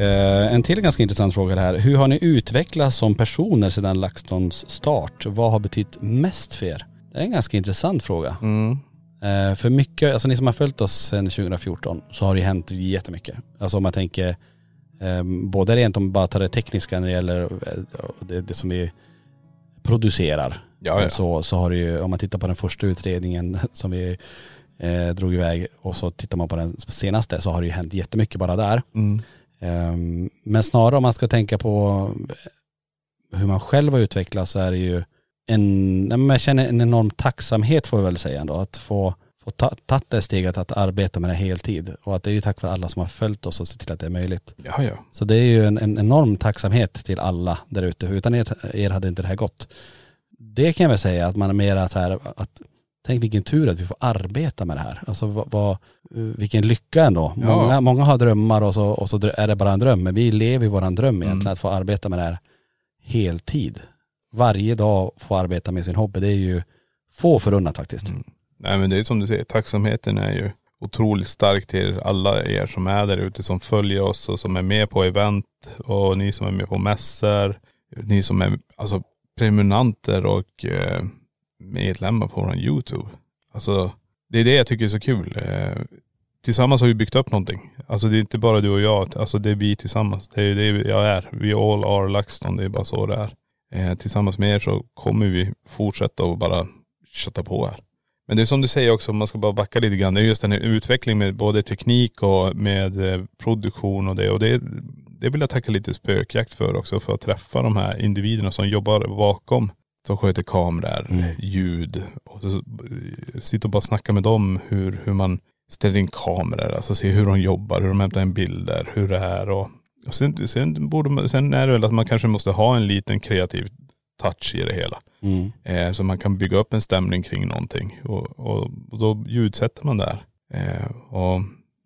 Uh, en till ganska intressant fråga det här. Hur har ni utvecklats som personer sedan LaxTons start? Vad har betytt mest för er? Det är en ganska intressant fråga. Mm. Uh, för mycket, alltså ni som har följt oss sedan 2014 så har det hänt jättemycket. Alltså om man tänker både rent om bara tar det tekniska när det gäller eh, det, det som vi producerar. Ja, ja. Så, så har det ju, om man tittar på den första utredningen som vi eh, drog iväg och så tittar man på den senaste så har det ju hänt jättemycket bara där. Mm. Ehm, men snarare om man ska tänka på hur man själv har utvecklats så är det ju en, jag känner en enorm tacksamhet får jag väl säga ändå. Att få, ta, tagit det steget att arbeta med det heltid. Och att det är ju tack vare alla som har följt oss och sett till att det är möjligt. Ja, ja. Så det är ju en, en enorm tacksamhet till alla där ute. Utan er, er hade inte det här gått. Det kan jag väl säga att man är mera så här att Tänk vilken tur att vi får arbeta med det här. Alltså vad, vad, vilken lycka ändå. Ja. Många, många har drömmar och så, och så är det bara en dröm. Men vi lever i våran dröm egentligen, Mm. att få arbeta med det här heltid. Varje dag få arbeta med sin hobby, det är ju få förunnat faktiskt. Mm. Nej men det är som du säger, tacksamheten är ju otroligt stark till alla er som är där ute som följer oss och som är med på event och ni som är med på mässor. Ni som är alltså prenumeranter och eh, medlemmar på vår YouTube. Alltså det är det jag tycker är så kul. Eh, tillsammans har vi byggt upp någonting. Alltså det är inte bara du och jag, alltså det är vi tillsammans. Det är det jag är. Vi all are LaxTon, det är bara så det är. Eh, tillsammans med er så kommer vi fortsätta och bara kötta på här. Men det är som du säger också, om man ska bara backa lite grann, det är just den här utvecklingen med både teknik och med eh, produktion och det. Och det, det vill jag tacka lite spökjakt för också, för att träffa de här individerna som jobbar bakom. Som sköter kameror, Mm. ljud. Och så, sitta och bara snacka med dem hur, hur man ställer in kameror, alltså se hur de jobbar, hur de hämtar in bilder, hur det är och, och sen, sen, borde man, sen är det väl att man kanske måste ha en liten kreativ touch i det hela. Mm. Eh, så man kan bygga upp en stämning kring någonting. Och, och, och då ljudsätter man där. Eh, och,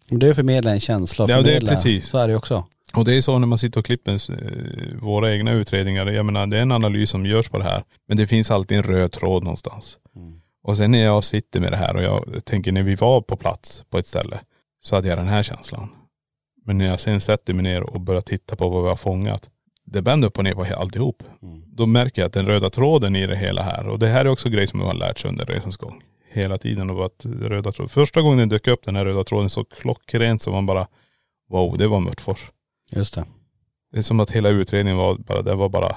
Det är att förmedla en känsla Ja, det är precis. så är det också. och det är så när man sitter och klipper eh, våra egna utredningar. Jag menar det är en analys som görs på det här. Men det finns alltid en röd tråd någonstans. Och sen när jag sitter med det här och jag tänker när vi var på plats på ett ställe så hade jag den här känslan. Men när jag sen sätter mig ner och börjar titta på vad vi har fångat. Det vänder upp och ner på alltihop. Då märker jag att den röda tråden i det hela här. Och det här är också grejer som jag har lärt sig under resans gång. Hela tiden. Och att röda tråd. Första gången den dök upp den här röda tråden så klockrent som man bara Wow, det var Mörtfors. Just det. Det är som att hela utredningen var bara, det var bara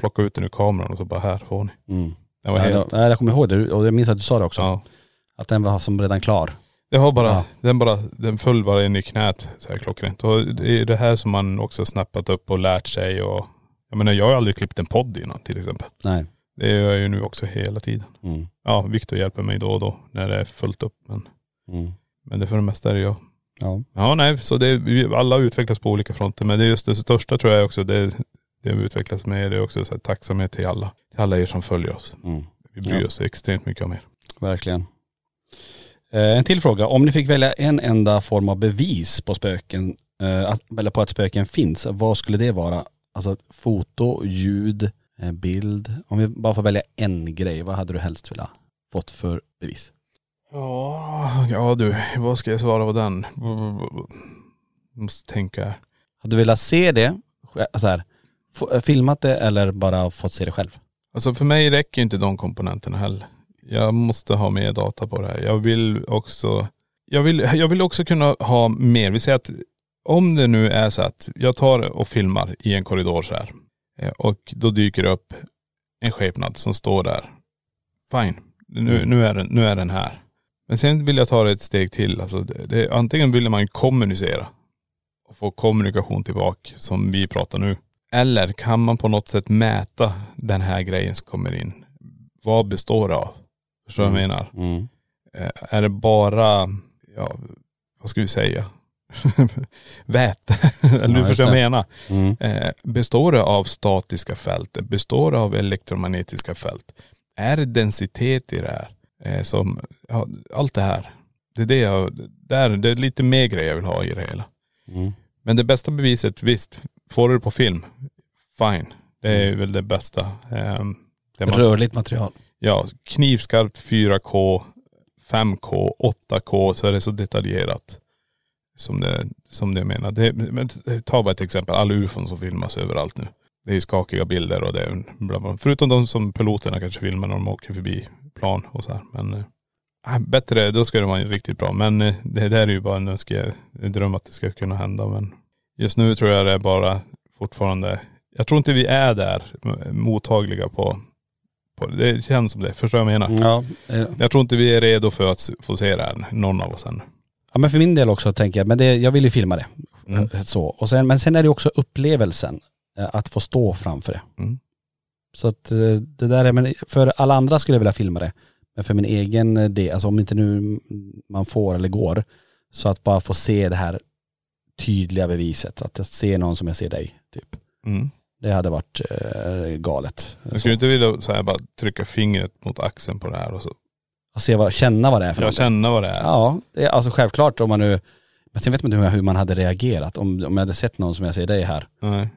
plocka ut den ur kameran och så bara här får ni. Mm. Den var Ja, helt, då- ja, jag kommer ihåg det och jag minns att du sa det också. ja. Att den var som redan klar. Det var bara, Ja. den bara, den föll bara in i knät så här klockrent. Och det är det här som man också snappat upp och lärt sig och jag menar jag har aldrig klippt en podd innan till exempel. Nej. Det gör jag ju nu också hela tiden. Mm. Ja, Viktor hjälper mig då och då när det är fullt upp. Men, Mm. men det för det mesta är det jag. Ja. Ja nej, så det, alla utvecklas på olika fronter. Men det är just det största tror jag också, det, det vi utvecklas med, det är också så här, tacksamhet till alla. Till alla er som följer oss. Mm. Vi bryr Ja. oss extremt mycket om er. Verkligen. Eh, en till fråga. Om ni fick välja en enda form av bevis på spöken, eh, att, eller på att spöken finns, vad skulle det vara? Alltså foto, ljud, eh, bild. Om vi bara får välja en grej, vad hade du helst velat fått för bevis? Ja, ja du, vad ska jag svara på den? Måste tänka. Hade du velat se det, så här, filmat det eller bara fått se det själv? Alltså för mig räcker inte de komponenterna heller. Jag måste ha mer data på det här. Jag vill också, jag vill, jag vill också kunna ha mer. Vi säger att om det nu är så att jag tar och filmar i en korridor så här eh, och då dyker det upp en skepnad som står där. Fine, nu, nu, är, den, nu är den här. Men sen vill jag ta det ett steg till. Alltså det, det, antingen vill man kommunicera och få kommunikation tillbaka som vi pratar nu. Eller kan man på något sätt mäta den här grejen som kommer in? Vad består det av? Förstår du vad jag menar? Mm. Eh, Är det bara, ja vad ska vi säga? Väte. Eller du förstår vad jag menar. Mm. Eh, består det av statiska fält? Består det av elektromagnetiska fält? Är det densitet i det här? Eh, som, ja, allt det här. Det är det jag, där, det är lite mer grejer jag vill ha i det hela. Mm. Men det bästa beviset, visst, får du det på film, fine. Det är väl det bästa. Ehm, det man- Rörligt material. Ja, knivskarpt 4K, 5K, 8K så är det så detaljerat. som det, som det menar. Det, men ta bara ett exempel, alla ufon som filmas överallt nu. Det är ju skakiga bilder och det är bla bla. Förutom de som piloterna kanske filmar när de åker förbi plan och så här. Men eh, äh, bättre, då ska det vara riktigt bra. Men äh, det där är ju bara en önske, en dröm att det ska kunna hända. Men just nu tror jag det är bara fortfarande, jag tror inte vi är där mottagliga på, på det känns som det. Förstår du vad jag menar? Ja, eh, Jag tror inte vi är redo för att få se det här, någon av oss än. ja men för min del också tänker jag, men det, jag vill ju filma det. Mm. Eh, Så. Och sen, men sen är det också upplevelsen, eh, att få stå framför det. Mm. Så att det där är, men för alla andra skulle jag vilja filma det. Men för min egen del, alltså om inte nu man får eller går, så att bara få se det här tydliga beviset. Att jag ser någon som jag ser dig, typ. Mm. Det hade varit eh, galet. Jag skulle inte vilja så här, bara trycka fingret mot axeln på det här och så. Och se vad, känna vad det är för Jag någonting. känner vad det är. Ja, det är alltså självklart om man nu, men sen vet man inte hur, hur man hade reagerat. Om, om jag hade sett någon som jag ser dig här Nej.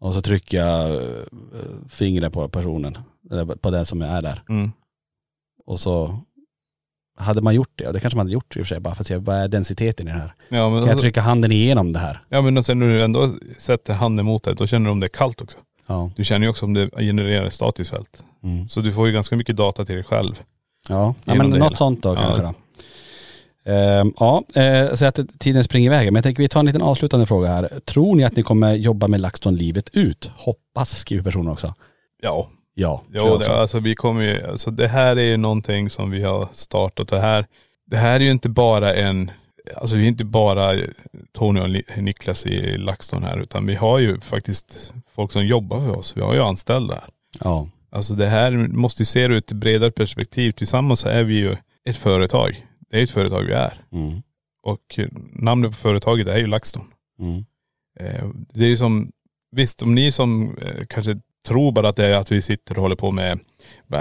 och så trycker jag eh, fingret på personen, eller på den som är där. Mm. Och så hade man gjort det, och det kanske man hade gjort i och för sig, bara för att se vad är densiteten i det här. Ja Kan jag alltså, trycka handen igenom det här? ja men sen när du ändå sätter handen mot det, då känner du om det är kallt också. Ja. Du känner ju också om det genererar statiskt fält. Mm. Så du får ju ganska mycket data till dig själv. Ja, ja men något hela. sånt då Ja. kanske då. Ehm, ja, eh, så att tiden springer iväg. Men jag tänker vi tar en liten avslutande fråga här. Tror ni att ni kommer jobba med LaxTon livet ut? Hoppas, skriver personen också. Ja. Ja, jag det, alltså vi kommer ju, alltså det här är ju någonting som vi har startat. Det här, det här är ju inte bara en, alltså vi är inte bara Tony och Niklas i LaxTon här, utan vi har ju faktiskt folk som jobbar för oss. Vi har ju anställda här. Ja. Alltså det här måste ju se det ur ett bredare perspektiv. Tillsammans är vi ju ett företag. Det är ett företag vi är. Mm. Och namnet på företaget är ju LaxTon. Mm. Eh, Det är ju som, visst om ni som eh, kanske tror bara att det är att vi sitter och håller på med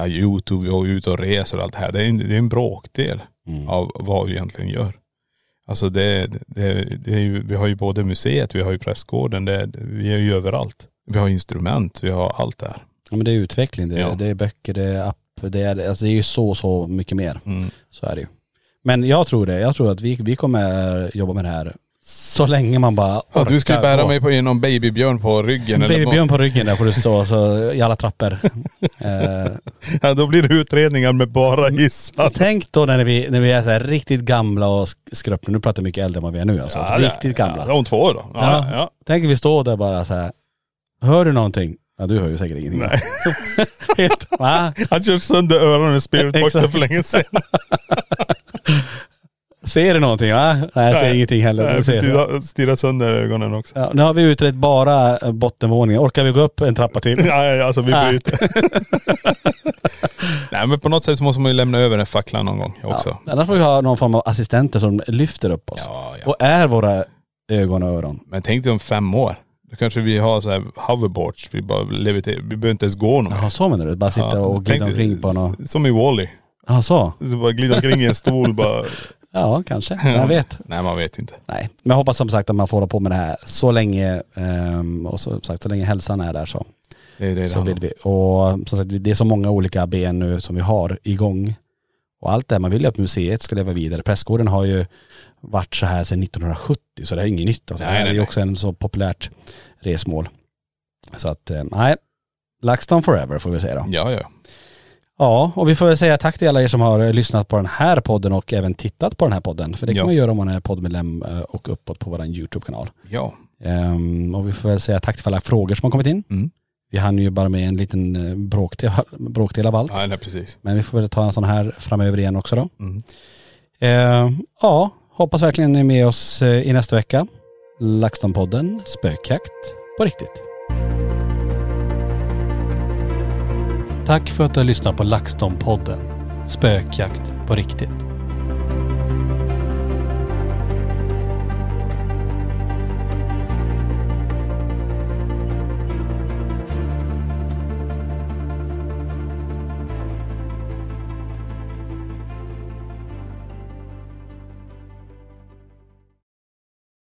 youtube och ute och reser och allt det här. Det är en, det är en bråkdel Mm. av vad vi egentligen gör. Alltså det, det, det är ju, vi har ju både museet, vi har ju prästgården, det, vi är ju överallt. Vi har instrument, vi har allt det här. Ja men det är utveckling, det är, Ja. det är böcker, det är app, det är, alltså det är ju så, så mycket mer. Mm. Så är det ju. Men jag tror det, jag tror att vi, vi kommer jobba med det här så länge man bara Ja, du ska ju orkar bära gå. mig på någon babybjörn på ryggen. eller Babybjörn på ryggen där får du stå så, i alla trappor. eh, Ja, då blir det utredningar med bara hissar. tänk då när vi, när vi är så här riktigt gamla och sk- skröpna, nu pratar jag mycket äldre än vad vi är nu alltså. riktigt gamla. Ja, om två år då. Ja, Ja. ja. Tänk vi står där bara så här. hör du någonting? Ja du hör ju säkert ingenting. Nej. Helt, va? Han kör sönder öronen med spiritboxen för länge sedan. Ser du någonting va? Nej jag ser Nej. ingenting heller. Nej, Du ser. stirra- Stirra sönder ögonen också. Ja, nu har vi utrett bara eh, bottenvåningen. Orkar vi gå upp en trappa till? Ja, ja, alltså vi Nej. bryter. Nej men på något sätt så måste man ju lämna över den facklan någon gång också. Ja, annars får vi ha någon form av assistenter som lyfter upp oss. Ja, ja. Och är våra ögon och öron. Men tänk dig om fem år. Då kanske vi har så här hoverboards. Vi bara. Vi behöver inte ens gå någon. Jaha så menar du? Bara sitta och glida dig- omkring på någon.. Som i Wall-E. Ja så? Så bara glida omkring i en stol bara. Ja kanske. Jag vet. Nej man vet inte. Nej. Men jag hoppas som sagt att man får hålla på med det här så länge, ehm, och som sagt så länge hälsan är där så. Det är det så vill vi. Och som sagt det är så många olika ben nu som vi har igång. Och allt det här, man vill ju att museet ska leva vidare. Prästgården har ju varit så här sedan 1970 så det är inget nytt. Alltså. Nej, det här nej, är ju också en så populärt resmål. Så att, eh, nej. LaxTon forever får vi säga då. Ja ja. Ja, och vi får väl säga tack till alla er som har lyssnat på den här podden och även tittat på den här podden. För det kan Ja. man göra om man är poddmedlem eh, och uppåt på vår YouTube-kanal. Ja. Ehm, och vi får väl säga tack till alla frågor som har kommit in. Mm. Vi hann ju bara med en liten eh, bråkdel, bråkdel av allt. Ja nej, precis. Men vi får väl ta en sån här framöver igen också då. Mm. Ehm, ja, hoppas verkligen ni är med oss eh, i nästa vecka. LaxTon-podden, spökjakt på riktigt. Tack för att du har lyssnat på LaxTon-podden, spökjakt på riktigt.